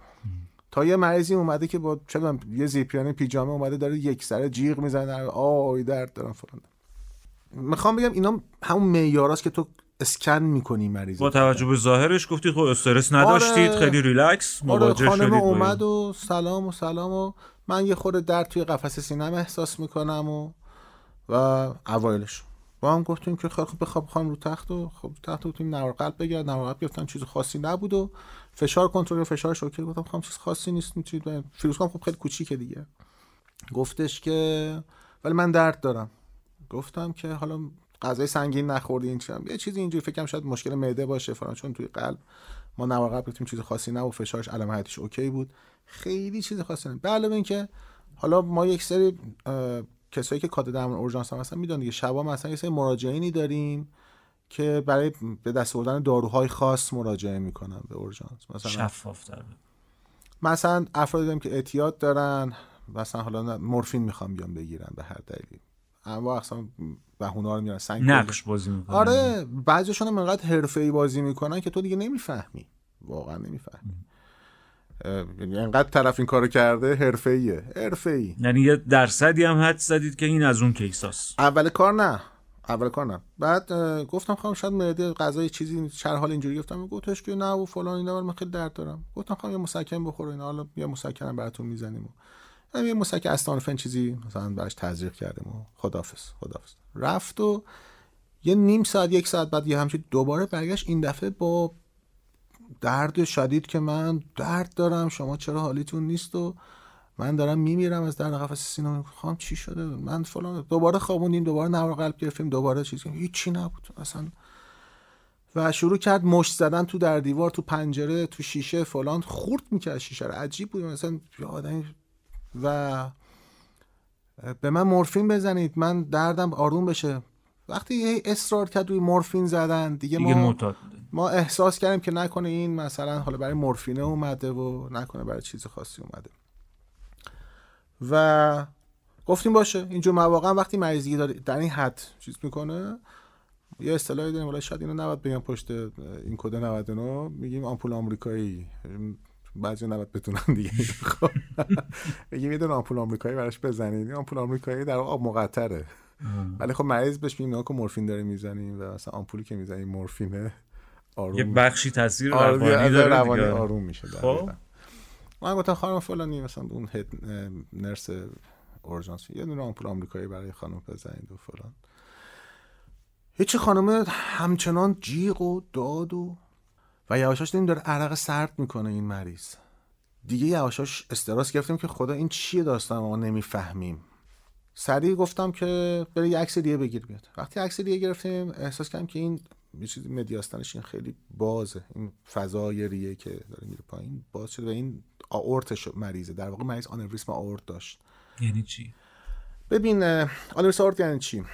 تا یه مریضی اومده که با چه یه زیپیان پیجامه اومده داره یک سره جیغ می‌زنه. آی درد دارم فلان. می‌خوام بگم اینا همون معیاراست که تو اسکن می‌کنی مریض با توجه به ظاهرش گفتید خب استرس نداشتید آره. خیلی ریلکس آره، مواجه آره خانم اومد و سلام و سلام و من یه خورده درد توی قفس سینم احساس می‌کنم و و اوایلش. با هم گفتیم که خب بخواب خانم رو تخت و خب تخت رو نوار قلب بگرد نوار قلب گفتن چیز خاصی نبود و فشار کنترل فشار شوکر گفتم خب چیز خاصی نیست چیز فیروز خب خیلی کوچیکه دیگه. گفتش که ولی من درد دارم. گفتم که حالا غذای سنگین نخوردین چم یه چیزی اینجوری فکرم شاید مشکل معده باشه فلان چون توی قلب ما نوار قلب گفتیم چیز خاصی نه و فشارش علامه اوکی بود. خیلی چیز خاصی نه به علاوه اینکه حالا ما یک سری کسایی که کادر درمان اورژانس هم هستن می‌دونن دیگه. شبا مثلا یه سری مراجعینی داریم که برای به دست آوردن داروهای خاص مراجعه می‌کنن به اورژانس. مثلا شفاف داره مثلا افرادی داریم که اعتیاد دارن مثلا حالا مورفین می‌خوام بیان بگیرن به هر دلیلی. اما اصلا بهونه رو میارن سنگ نقش بازی. می‌کنن. آره بعضیشون هم انقدر حرفه‌ای بازی می‌کنن که تو دیگه نمی‌فهمی. واقعا نمی‌فهمی. یعنی انقدر طرف این کارو کرده حرفه‌ایه. حرفه‌ای. یعنی یه درصدی هم حد زدید که این از اون کیساست. اول کار نه. اول کار نه. بعد گفتم خواهم شاید معده غذای چیزی چر حال اینجوری گفتم؟ گفتش که نه و فلان اینا من خیلی درد دارم. گفتم خواهم یه مسکن بخور اینا. حالا یه مسکنم براتون می‌زنیم و یه مسکن استانفن چیزی مثلا براش تزریق کردیم و خدافظ خدافظ. رفت و یه نیم ساعت یک ساعت بعد یه همچین دوباره برگشت. این دفعه با درد شدید که من درد دارم شما چرا حالیتون نیست و من دارم میمیرم از درد. قفس سینه خواهم چی شده؟ من فلان. دوباره خوابوندیم دوباره نوار قلب گرفتیم دوباره چیزی هیچی نبود. اصلا و شروع کرد مشت زدن تو در دیوار تو پنجره تو شیشه فلان. خورد می‌کرد شیشه رو. عجیب بود. مثلا آدم و به من مورفین بزنید. من دردم آروم بشه. وقتی هی اصرار کرد روی مورفین زدن دیگه, دیگه ما. ما احساس کردیم که نکنه این مثلا حالا برای مورفینه اومده و نکنه برای چیز خاصی اومده. و گفتیم باشه اینجور مواقع وقتی مریضی داره در این حد چیز می‌کنه یه اصطلاحی داریم ولی شاید اینو نباید بگم پشت این کد 99 میگیم آمپول آمریکایی. بعضی نباید بتونن دیگه. خب. یه دونه آمپول آمریکایی براش بزنید. این آمپول آمریکایی در آب مقطره. ولی خب مریض بهش میگیم که مورفین داره می‌زنیم و مثلا آمپولی که می‌زنیم مورفینه آروم. یه بخشی تاثیر آره، روانی داره روانی. آروم میشه خب. من گفتم خانم فلانی مثلا اون هد نرس اورژانس. یه دونه آمپول آمریکایی برای خانم بزنید و فلان. هیچی خانم همچنان جیغ و داد و و یواشاش دیدیم داره عرق سرد می‌کنه این مریض. دیگه یواشاش استراس گرفتیم که خدا این چیه داستان ما نمی‌فهمیم. سریع گفتم که بره یه عکس دیگه بگیر بیاد. وقتی عکس دیگه گرفتیم احساس کردم که این یه چیزی مدیاستانش این خیلی بازه. این فضای ریه که داره میره پایین باز شده و این آورتش مریضه. در واقع مریض آنوریسم آورت داشت. یعنی چی؟ ببین آنوریسم آورت یعنی چی؟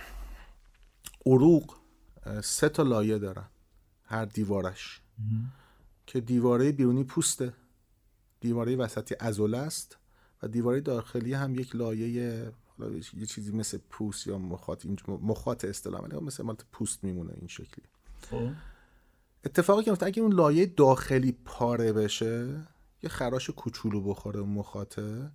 عروق سه تا لایه دارن. هر دیوارش. که دیواره بیرونی پوسته. دیواره وسطی عضله است و دیواره داخلی هم یک لایه حالا یه چیزی مثل پوست یا مخاط مخاط اصطلاح مثل مالت پوست میمونه این شکلی. خب. اتفاقی که میفته اگه اون لایه داخلی پاره بشه یه خراش کوچولو بخوره مخاطه.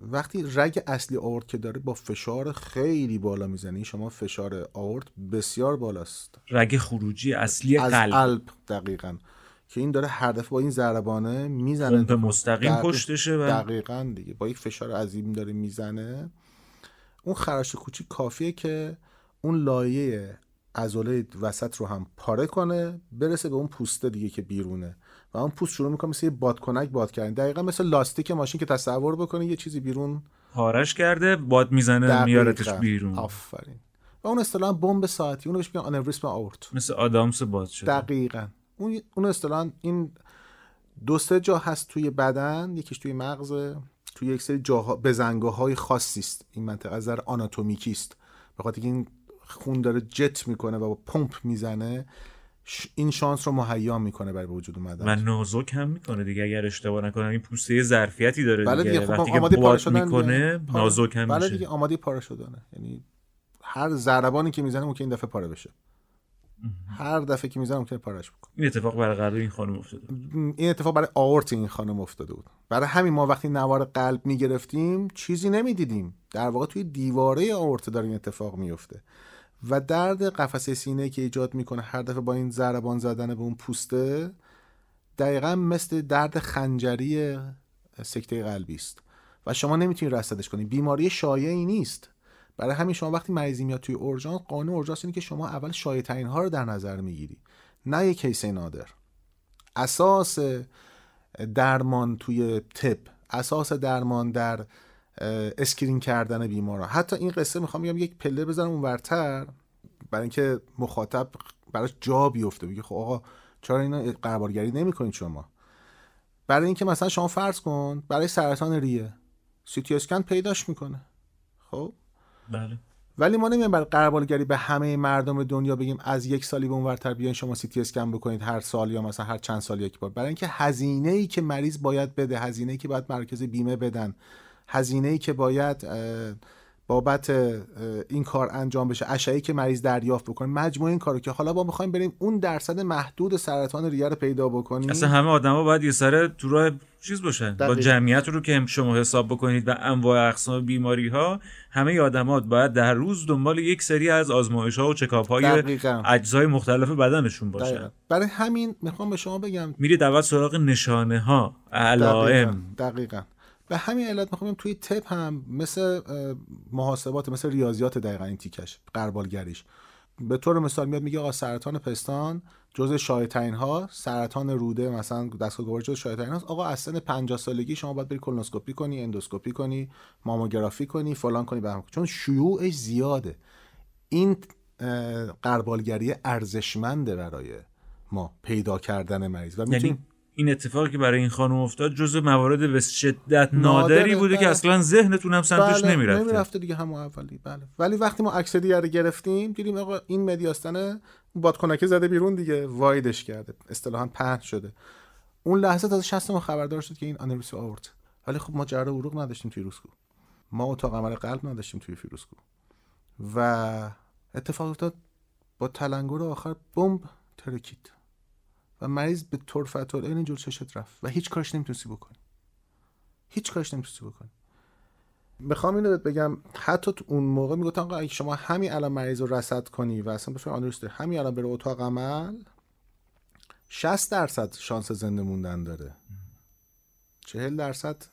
وقتی رگ اصلی آورت که داره با فشار خیلی بالا می‌زنی شما فشار آورت بسیار بالاست. رگ خروجی اصلی از قلب. قلب دقیقا. که این داره هر دفعه با این ضربانه می‌زنه. پمپ مستقیم دقیق- پشتشه و دقیقا دیگه. با یک فشار عظیم داره می‌زنه. اون خراش کوچیک کافیه که اون لایه عضله وسط رو هم پاره کنه برسه به اون پوسته دیگه که بیرونه. و اون پوست شروع می‌کنه مثل یه بادکنک باد کردن. دقیقا مثل لاستیک ماشین که تصور بکنه یه چیزی بیرون پارش کرده باد می‌زنه. میارتش بیرون. آفرین. و اون اصطلاحا بمب ساعتی اونو بهش میگن آنوریسم آورت. مثل آدامس باز شده. دقیقا. اون اون اصطلاحا این دو سه جا هست توی بدن یکیش توی مغز توی یک سری جاها بزنگاه های خاصی است. این منطقه از نظر آناتومیکی است. به خاطر این خون داره جت می‌کنه و با پمپ می‌زنه. این شانس رو مهیا می‌کنه برای به وجود اومدن. و نازک هم می‌کنه دیگه اگر اشتباه نکنم این پوسته ظرفیتی داره بله دیگه, دیگه خب وقتی که آماده پاره شدن می‌کنه. پاره- نازک هم بله میشه. دیگه آماده پاره شدنه یعنی هر ضربانی که می‌زنه ممکن این دفعه پاره بشه. هر دفعه که می‌زنه ممکنه پارش بکنه. این اتفاق برای قلب این خانم افتاده این اتفاق برای آورت این خانم افتاده بود. برای همین ما وقتی نوار قلب می‌گرفتیم چیزی نمی‌دیدیم. در واقع توی دیواره آورت داره این اتفاق میفته و درد قفسه سینه که ایجاد می‌کنه هر دفعه با این ضربان زدن به اون پوسته دقیقا مثل درد خنجری سکته قلبی است. و شما نمی‌تونید رصدش کنید. بیماری شایعی نیست. برای همین شما وقتی مریضی میاد توی اورژانس قانون اورژانس اینه که شما اول شایع ترین ها رو در نظر می‌گیری. نه یک کیس نادر. اساس درمان توی تپ اساس درمان در screen کردن بیمارا. حتی این قصه می‌خوام بگم یک پله بزنم اونورتر برای اینکه مخاطب براش جا بیفته. بگه خب آقا چرا اینو غربالگری نمی‌کنید شما؟ برای اینکه مثلا شما فرض کن برای سرطان ریه سی تی اسکن پیداش می‌کنه. خب؟ بله. ولی ما نمیایم برای غربالگری به همه مردم دنیا بگیم از یک سالی به اونورتر بیاین شما سی تی اسکن بکنید هر سال یا مثلا هر چند سال یک بار. برای اینکه هزینه ای که مریض باید بده هزینه ای که باید مرکز بیمه بدن. هزینه ای که باید بابت این کار انجام بشه اشعه‌ای که مریض دریافت بکنه مجموع این کارو که حالا با می‌خوایم بریم اون درصد محدود سرطان ریه رو پیدا بکنیم. اصلا همه آدما باید یه سره تو راه چیز باشن. با دقیقاً. جمعیت رو که شما حساب بکنید و انواع اقسام بیماری ها همه آدما باید در روز دنبال یک سری از آزمایش ها و چکاپ های دقیقاً. اجزای مختلف بدنشون باشن. دقیقاً. برای همین می‌خوام به شما بگم میرید اول سراغ نشانه ها دقیقاً. علائم. دقیقاً. به همین علت می‌خوام توی تپ هم مثل محاسبات مثل ریاضیات دقیقا این تیکش قربالگریش. به طور مثال میاد میگه آقا سرطان پستان جزء شایع ها سرطان روده مثلا دستگاه گوارش جزء شایع هاست آقا از سن 50 سالگی شما باید بری کولونوسکوپی کنی اندوسکوپی کنی ماموگرافی کنی فلان کنی بهم چون شیوعش زیاده. این قربالگری ارزشمنده برای ما پیدا کردن مریض. و یعنی می‌تونیم این اتفاقی که برای این خانم افتاد جزء موارد به شدت نادری بوده که بله. اصلا ذهنتون هم سمتش بله، نمی‌رفته. نمی‌رفته دیگه همون اولی. بله. ولی وقتی ما عکس دیگه رو گرفتیم دیدیم آقا این مدیاستانه بادکنکه زده بیرون دیگه وایدش کرده. اصطلاحا پهن شده. اون لحظه تازه شست ما خبردار شد که این آنوریسم آورد. ولی خب ما جره عروق نداشتیم توی روسکو ما اتاق عمل قلب نداشتیم توی فیروزکوه و اتفاق افتاد با تلنگر آخر بمب ترکید مریض به طرفة‌العین جلو چشت رفت و هیچ کارش نمی‌تونستی بکنی. هیچ کارش نمی‌تونستی بکنی. می‌خوام اینو بگم حتی تو اون موقع می‌گفتن اگه شما همین الان مریض رو رصد کنی و اصلا بشه آنوریسم داره همین الان بره اتاق عمل 60 درصد شانس زنده موندن داره. 40 درصد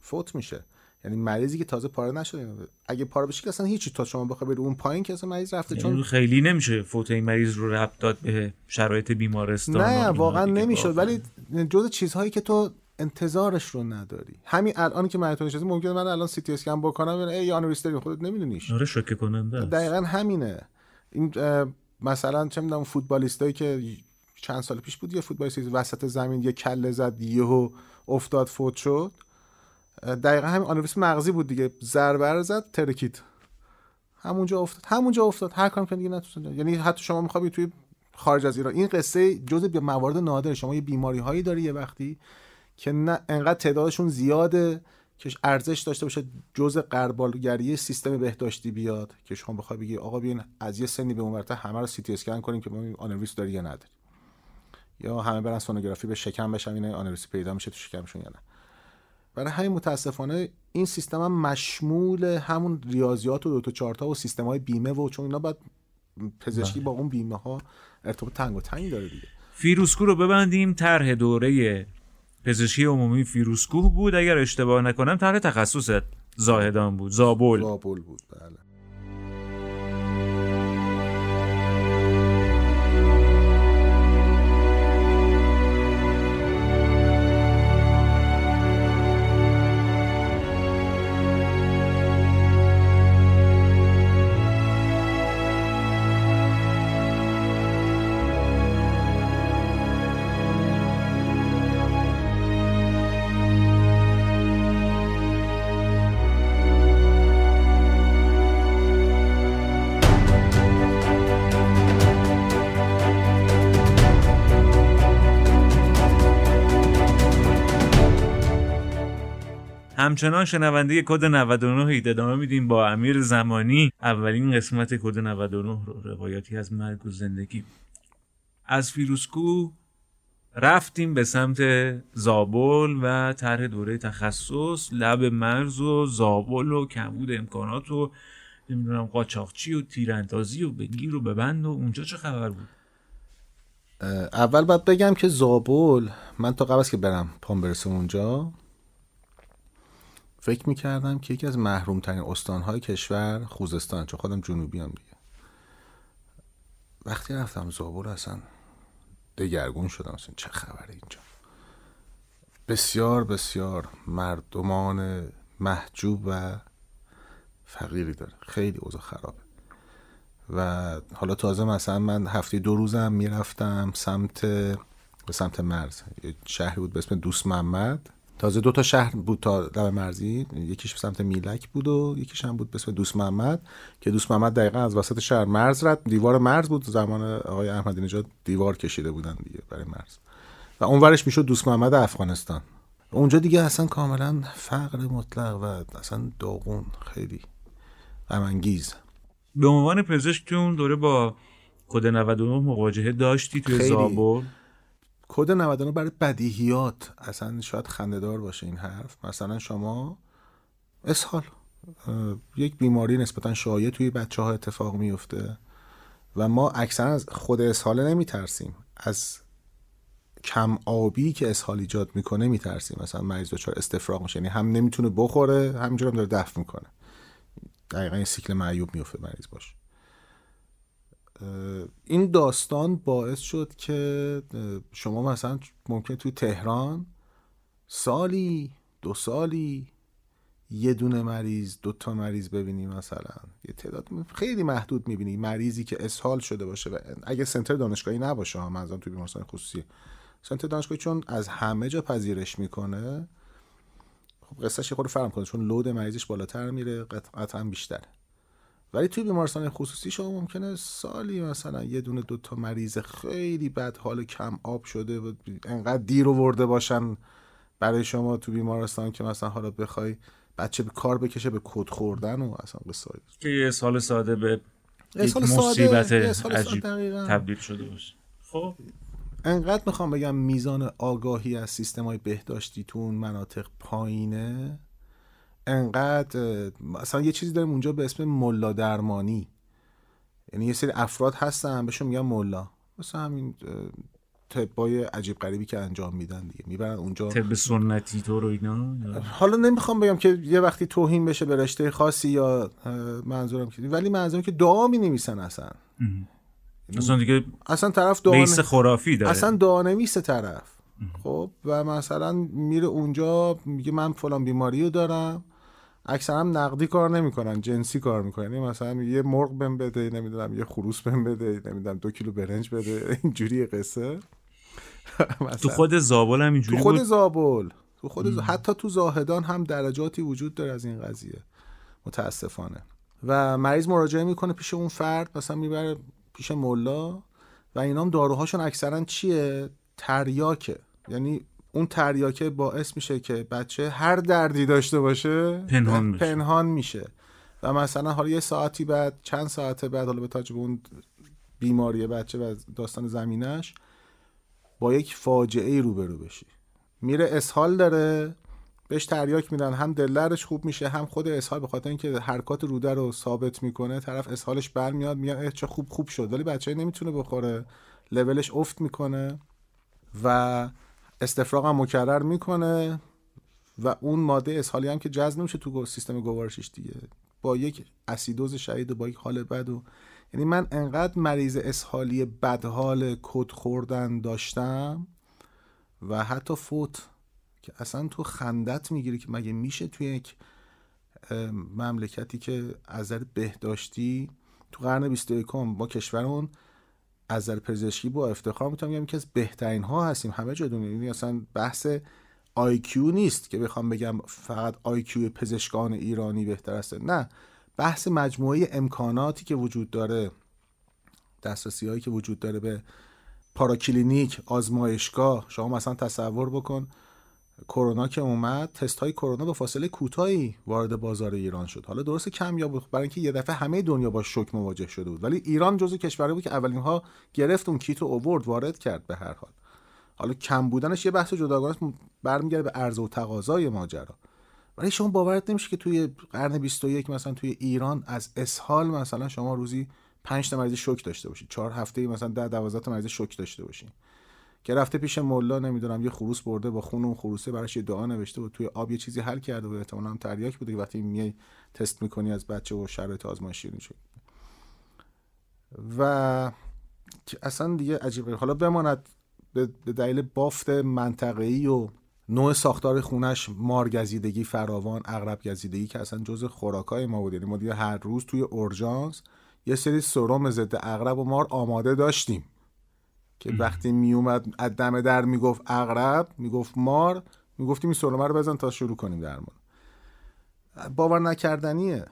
فوت میشه. یعنی مریضی که تازه پاره نشده. اگه پاره بشه که اصلا هیچی. تا شما بخوای بری اون پایین که اصلا مریض رفته چون چون خیلی نمیشه فوت این مریض رو ربط داد به شرایط بیمارستان نه واقعا. نمی‌شد. ولی جز چیزهایی که تو انتظارش رو نداری. همین الان که تو نشستی ممکنه من الان سی تی اسکن بکنم ای آنوریس داری خودت نمیدونیش. آره شوکه کننده است. دقیقا همینه. این مثلا چه می‌دونم فوتبالیستایی که چند سال پیش بود یه فوتبالیست وسط زمین یه کله زد یهو افتاد فوت شد. دقیقا همین آنوریسم مغزی بود دیگه. ضربه رو زد ترکید همونجا افتاد. همونجا افتاد. هر کام که دیگه نتونست یعنی حتی شما می‌خوای توی خارج از ایران. این قصه جزء به موارد نادر. شما یه بیماری هایی داری یه وقتی که نه انقدر تعدادشون زیاده که ارزش داشته باشه جزء غربالگری سیستم بهداشتی بیاد. که شما بخوای بگی آقا بیاین از یه سنی به اون ورتر همه رو سی تی اسکن کنیم که این آنوریسم داری یا نداری. یا همه برن سونوگرافی به شکم بشن این آنوریسم پیدا میشه تو شکمشون یا نه. برای همین متاسفانه این سیستم هم مشمول همون ریاضیات و دو تا چارتا و سیستم های بیمه و چون اینا باید پزشکی با اون بیمه ها ارتباط تنگاتنگی داره دیگه. فیروزکوه رو ببندیم. طرح دوره پزشکی عمومی فیروزکوه بود. اگر اشتباه نکنم طرح تخصص زاهدان بود. زابل. زابل بود. بله. همچنان شنونده کد 99 اید ادامه میدیم با امیر زمانی اولین قسمت کد 99 رو روایاتی از مرگ و زندگی. از فیروسکو رفتیم به سمت زابل و طرح دوره تخصص لب مرز و زابل و کمبود امکانات و نمی‌دونم قاچاقچی و تیراندازی و بگیر و ببند و اونجا چه خبر بود؟ اول باید بگم که زابل من تا قبل از که برم پام برسه اونجا فکر می‌کردم که یکی از محروم ترین استانهای کشور خوزستان چون خودم جنوبی هم دیگه. وقتی رفتم زابل اصلا دگرگون شدم. اصلا چه خبره اینجا. بسیار بسیار مردمان محجوب و فقیری داره. خیلی اوضاع خرابه. و حالا تازه مثلا من هفته دو روزم می‌رفتم سمت به سمت مرز. یه شهری بود به اسم دوست محمد. تازه دو تا شهر بود تا لب مرزی. یکیش به سمت میلک بود و یکیش هم بود به اسم دوست محمد که دوست محمد دقیقا از وسط شهر مرز رد دیوار مرز بود. زمان آقای احمدی نژاد دیوار کشیده بودن دیگه برای مرز. و اونورش می‌شد دوست محمد افغانستان. اونجا دیگه اصلا کاملا فقر مطلق و اصلا داغون خیلی غم‌انگیز به عنوان پزشک تو اون دوره با کد 99 مواجهه داشتی توی. زابل؟ کد 99 برای بدیهیات. اصلا شاید خندهدار باشه این حرف. مثلا شما اسهال یک بیماری نسبتا شایع توی بچه ها اتفاق میفته و ما اکثرا از خود اسهاله نمیترسیم. از کم آبی که اسهال ایجاد می‌کنه میترسیم. مثلا مریض دچار استفراغ میشه. یعنی هم نمی‌تونه بخوره همینجور هم داره دفع می‌کنه. دقیقا این سیکل معیوب میفته مریض باشه این داستان باعث شد که شما مثلا ممکن توی تهران سالی دو سالی یه دونه مریض دو تا مریض ببینی مثلا. یه تعداد خیلی محدود می‌بینی مریضی که اسهال شده باشه و اگه سنتر دانشگاهی نباشه ها منظورم توی بیمارستان خصوصی سنت دانشگاهی چون از همه جا پذیرش می‌کنه خب قصهش خود فرم کنه چون لود مریضش بالاتر میره قطعا بیشتره. ولی توی بیمارستان خصوصی شما ممکنه سالی مثلا یه دونه دوتا مریض خیلی بد حال کم آب شده و انقدر دیر ورده باشن برای شما تو بیمارستان که مثلا حالا بخوای بچه به کار بکشه به کد خوردن و اصلا قصه که یه سال ساده به یک مصیبت عجیب تبدیل شده باشه. خب. انقدر می‌خوام بگم میزان آگاهی از سیستم های بهداشتی تو اون مناطق پایینه انقدر مثلا یه چیزی داریم اونجا به اسم ملا درمانی. یعنی یه سری افراد هستن بهشون میگن ملا. مثلا همین طبای عجیب غریبی که انجام میدن دیگه. می‌برن اونجا. طب سنتی تو رو اینا؟ حالا نمی‌خوام بگم که یه وقتی توهین بشه به رشته خاصی یا منظورم که ولی منظورم که دعا می نویسن اصلا اصلا دیگه اصلا طرف دعا بیس خرافی داره. اصلا دعا نویس طرف. خب و مثلا میره اونجا میگه من فلان بیماری رو دارم. اکثرا نقدی کار نمی‌کنن جنسی کار می‌کنن. یعنی مثلا یه مرغ بهم بده نمی‌دونم یه خروس بهم بده نمی‌دونم دو کیلو برنج بده. اینجوری قصه. تو خود زابل هم اینجوری تو خود زابل. تو خود حتی تو زاهدان هم درجاتی وجود داره از این قضیه. متاسفانه. و مریض مراجعه می‌کنه پیش اون فرد مثلا می‌بره پیش ملا. و اینام داروهاشون اکثرا چیه؟ تریاکه. یعنی اون تریاکه باعث میشه که بچه هر دردی داشته باشه پنهان میشه, پنهان میشه. و مثلا حالا یه ساعتی بعد چند ساعت بعد حالا به تاج اون بیماری بچه و داستان زمینش با یک فاجعه ای روبرو بشی. میره اسهال داره بهش تریاک میدن هم دلرش خوب میشه هم خود اسهال به خاطر اینکه حرکات روده رو ثابت می‌کنه طرف اسهالش برمیاد میاد چه خوب خوب شد. ولی بچه نمی‌تونه بخوره. لولش افت می‌کنه و استفراغ هم مکرر می‌کنه و اون ماده اسهالی هم که جذب نمیشه تو سیستم گوارشش دیگه. با یک اسیدوز شدید و با یک حال بد و یعنی من انقدر مریض اسهالی بدحال کد خوردن داشتم و حتی فوت که اصلا تو خندت می‌گیری که مگه میشه توی یک مملکتی که از بهداشتی تو قرن 21 با کشورمون از نظر پزشکی با افتخار می‌تونم بگم که از بهترین ها هستیم. همه جا دنیا یعنی اصلا بحث آیکیو نیست که بخوام بگم فقط آیکیو پزشکان ایرانی بهتر است. نه. بحث مجموعه امکاناتی که وجود داره دسترسی هایی که وجود داره به پاراکلینیک آزمایشگاه شما مثلا تصور بکن کرونا که اومد تست های کرونا به فاصله کوتاهی وارد بازار ایران شد. حالا درست کم یا برای اینکه یه دفعه همه دنیا با شوک مواجه شده بود. ولی ایران جزو کشوری بود که اولین ها گرفت اون کیت و اوورد وارد کرد به هر حال. حالا کم بودنش یه بحث جداگانه برمیگرده به عرضه و تقاضای ماجرا. ولی شما باورت نمیشه که توی قرن 21 مثلا توی ایران از اسهال مثلا شما روزی 5 تا مریض شوک داشته باشید چهار هفته مثلا 10 12 تا مریض شوک داشته باشید که رفته پیش ملا نمی‌دونم یه خروس برده با خون اون خروسه براش یه دعا نوشته و توی آب یه چیزی حل کرده و احتمالاً هم تریاک بوده که وقتی میای تست می‌کنی از بچه و شرایط آزمایشی میشه و اصلا دیگه عجیبه. حالا بماند به دلیل بافت منطقه‌ای و نوع ساختار خونش مارگزیدگی فراوان اغرب گزیدگی که اصلا جز خوراکای ما بود. یعنی ما دیگه هر روز توی اورژانس یه سری سرم ضد اغرب و مار آماده داشتیم. که وقتی میومد از دم در می‌گفت اغرب می‌گفت مار می‌گفتیم این سرمه رو بزن تا شروع کنیم درمان باور نکردنیه.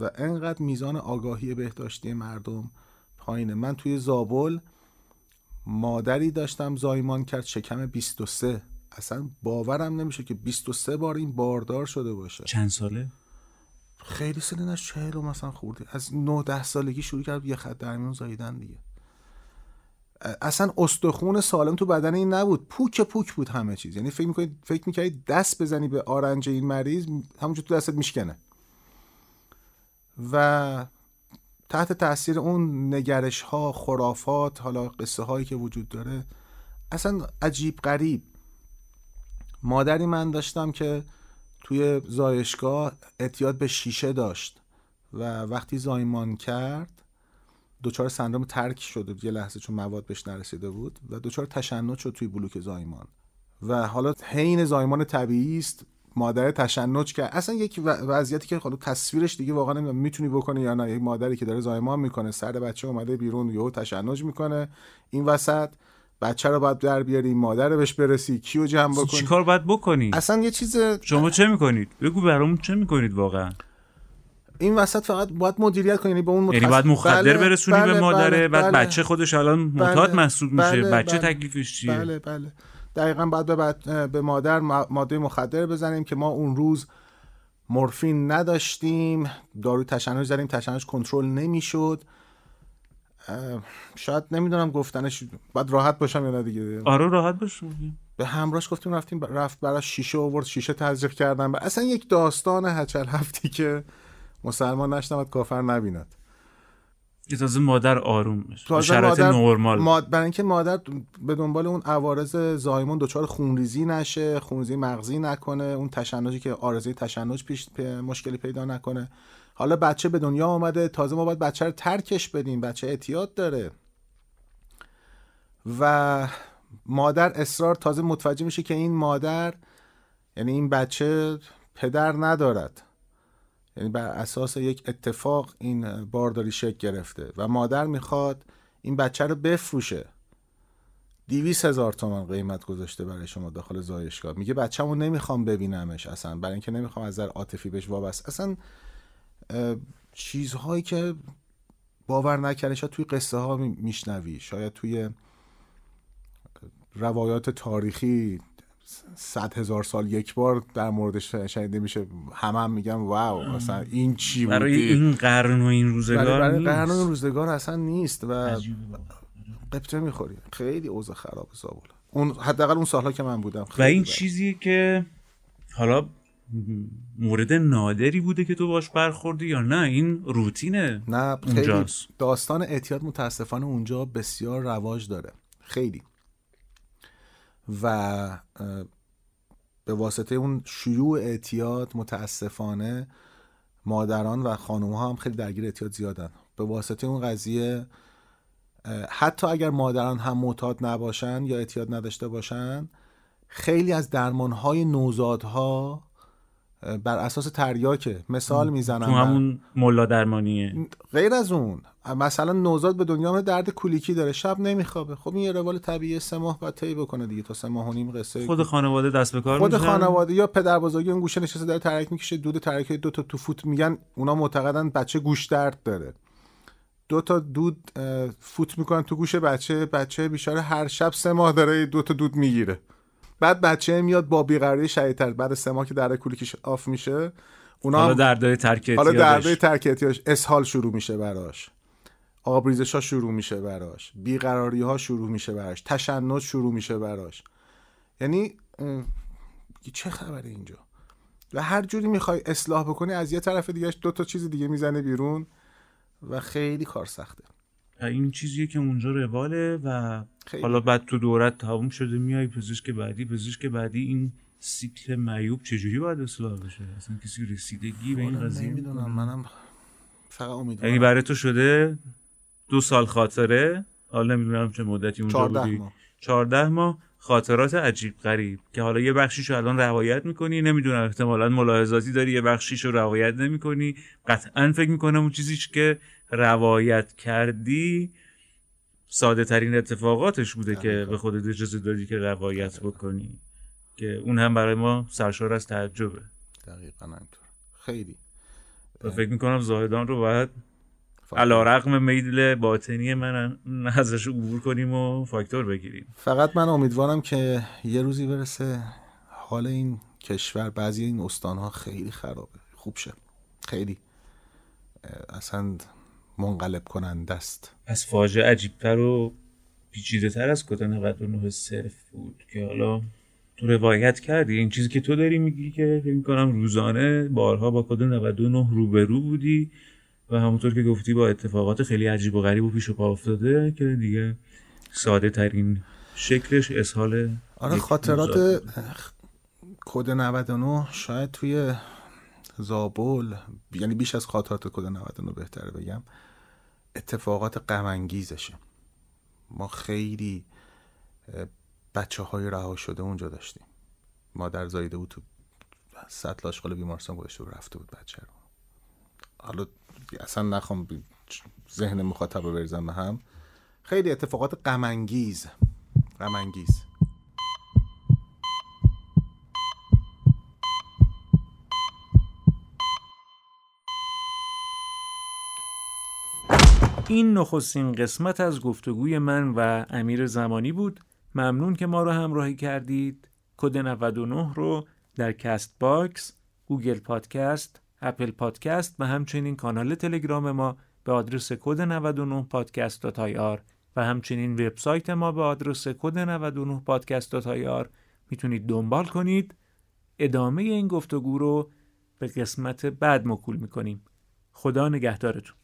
و انقدر میزان آگاهی بهداشتی مردم پایینه. من توی زابل مادری داشتم زایمان کرد شکم 23 اصلا باورم نمیشه که 23 بار این باردار شده باشه. چند ساله؟ خیلی سنش چهل مثلا خوردی. از 9 ده سالگی شروع کرد یه خط درمیون زاییدن دیگه. اصلا استخون سالم تو بدن این نبود. پوک پوک بود همه چیز. یعنی فکر می‌کنی فکر می‌کنی دست بزنی به آرنج این مریض همونجور تو دستت میشکنه. و تحت تاثیر اون نگرش ها خرافات حالا قصه هایی که وجود داره اصلا عجیب غریب. مادری من داشتم که توی زایشگاه اعتیاد به شیشه داشت و وقتی زایمان کرد دچار سندروم ترک شد یه لحظه چون مواد بهش نرسیده بود و دچار تشنج شد توی بلوک زایمان. و حالا حین زایمان طبیعی است مادر تشنج کرد اصلا یک وضعیتی که حالا تصویرش دیگه واقعا نمی‌دونم می‌تونی بکنی یا نه. یک مادری که داره زایمان می‌کنه سر بچه اومده بیرون یهو تشنج می‌کنه. این وسط بچه رو باید در بیاری مادر رو بهش برسی کیو جمع بکنی چی کار باید بکنی؟ اصلا یه چیز شما چه می‌کنید؟ بگو برامون چه می‌کنید واقعا؟ این وسط فقط باید مدیریت کنی یعنی به اون یعنی باید مخدر بله، برسونی بله، به مادره بله، بعد بله. بچه خودش الان معتاد بله، محسوب میشه. بله، بچه بله. تکلیفش چیه؟ بله بله. دقیقا باید به, بد- به مادر ما- ماده مخدر بزنیم که ما اون روز مورفین نداشتیم. داروی تشنج زدیم تشنج کنترل نمی‌شد. شاید نمی‌دونم گفتنش باید راحت باشم یا نه دیگه. آره راحت باش. به همراهش گفتیم رفتیم رفت برای شیشه آورد شیشه تزریق کردن. اصلا یک داستان هچل هفتی که مسلمان نشنود کافر نبیند تازه مادر آروم تازه شرایط نرمال. ماد... برای اینکه مادر به دنبال اون عوارض زایمان دچار خونریزی نشه خونریزی مغزی نکنه اون تشنجی که آرزه تشنج پیش مشکلی پیدا نکنه. حالا بچه به دنیا آمده تازه ما باید بچه رو ترکش بدیم. بچه اعتیاد داره. و مادر اصرار تازه متوجه میشه که این مادر یعنی این بچه پدر ندارد. یعنی بر اساس یک اتفاق این بارداری شکل گرفته و مادر می‌خواد این بچه رو بفروشه. دیویس هزار تومن قیمت گذاشته برای شما داخل زایشگاه. میگه بچه‌مو نمی‌خوام ببینمش اصلا. برای اینکه نمی‌خوام از نظر عاطفی بهش وابسته. اصلا چیزهایی که باور نکردنش ها توی قصه ها می- میشنوی. شاید توی روایات تاریخی صد هزار سال یک بار در موردش شنیده میشه. همه هم میگن واو اصلا این چی بودی؟ برای این قرن و این روزگار برای, برای. قرن و روزگار اصلا نیست و. قبطه می‌خوری خیلی اوضاع خراب زابل. اون حداقل اون سالها که من بودم و این بد. چیزیه که حالا مورد نادری بوده که تو باش برخوردی یا نه؟ این روتینه. نه خیلی اونجاست. داستان اعتیاد متاسفانه اونجا بسیار رواج داره. خیلی. و به واسطه اون شیوع اعتیاد متاسفانه مادران و خانوم هم خیلی درگیر اعتیاد زیادن. به واسطه اون قضیه حتی اگر مادران هم معتاد نباشن یا اعتیاد نداشته باشن خیلی از درمانهای نوزادها اه، بر اساس تریاکه. مثال می‌زنم تو همون ملا درمانیه. غیر از اون. مثلا نوزاد به دنیا درد کولیکی داره. شب نمیخوابه. خب این یه روال طبیعی سه ماه باید طی بکنه دیگه. تا سه ماه و نیم قصه خود خانواده دست به کار خود میشن؟ خانواده یا پدر بزرگی اون گوشه نشسته داره ترک می‌کشه. دود ترک دو تا تو فوت میگن اونا معتقدن بچه گوش درد داره. دو تا دود فوت می‌کنن تو گوش بچه. بچه بیچاره هر شب سه ماه داره دو تا دود می‌گیره. بعد بچه میاد با بیقراری شدیدتر بعد سه ماه که در کولیکش off میشه اونا حالا دردای ترک حالا. درده ترک اسهال شروع میشه براش. آبریزش ها شروع میشه براش. بیقراری ها شروع میشه براش. تشنج شروع میشه براش. یعنی چه خبره اینجا؟ و هر جوری می‌خوای اصلاح بکنی از یه طرف دیگهش دو تا چیز دیگه می‌زنه بیرون و خیلی کار سخته. این چیزیه که اونجا رواله و خیلی. حالا بعد تو دورت تموم شده میای پزشک بعدی پزشک بعدی این سیکل معیوب چجوری باید اصلاح بشه؟ اصلا کسی رسیدگی به این قضیه نمی‌دونم؟ منم فقط یعنی امیدوارم برای تو شده دو سال خاطره؟ حالا نمی‌دونم چه مدتی اونجا 14 بودی. ماه. 14 ماه خاطرات عجیب غریب که حالا یه بخشیشو الان روایت می‌کنی نمی‌دونم احتمالا ملاحظاتی داری یه بخشیشو روایت نمی‌کنی. قطعا فکر می‌کنم اون چیزی که روایت کردی ساده ترین اتفاقاتش بوده که. به خودت اجازه دادی که روایت بکنی. که اون هم برای ما سرشار از تعجبه. دقیقا همینطور خیلی. و فکر می‌کنم زاهدان رو باید علا رقم میل باطنی من ازش عبور کنیم و فاکتور بگیریم. فقط من امیدوارم که یه روزی برسه حال این کشور بعضی این استانها خیلی خرابه. خوب شه. خیلی. اصلا منقلب کننده است. پس فاجعه عجیبتر و پیچیده تر از کد 99 صرف بود که حالا تو روایت کردی؟ این چیزی که تو داری میگی که فکر می‌کنم روزانه بارها با کد 99 روبرو بودی و همونطور که گفتی با اتفاقات خیلی عجیب و غریب و پیش و پا افتاده که دیگه ساده ترین شکلش اسهال آره خاطرات کد 99 شاید توی زابل یعنی بیش از خاطرات کد 99 بهتره بگم اتفاقات غم انگیزشه ما خیلی بچه های رها شده اونجا داشتیم. مادر زایده بود تو سطل آشغال بیمارستان گذاشته بود رفته بود بچه رو. حالا اصلا نخوام ذهن مخاطب رو بریزم به هم. خیلی اتفاقات غم انگیز غمانگیز. این نخستین قسمت از گفتگوی من و امیر زمانی بود. ممنون که ما رو همراهی کردید. کد 99 رو در Castbox Google Podcast Apple Podcast و همچنین کانال تلگرام ما به آدرس کد 99 پادکست و همچنین وبسایت ما به آدرس کد 99 پادکست می‌تونید دنبال کنید. ادامه این گفتگو رو به قسمت بعد مکول می‌کنیم. خدا نگهدارتون.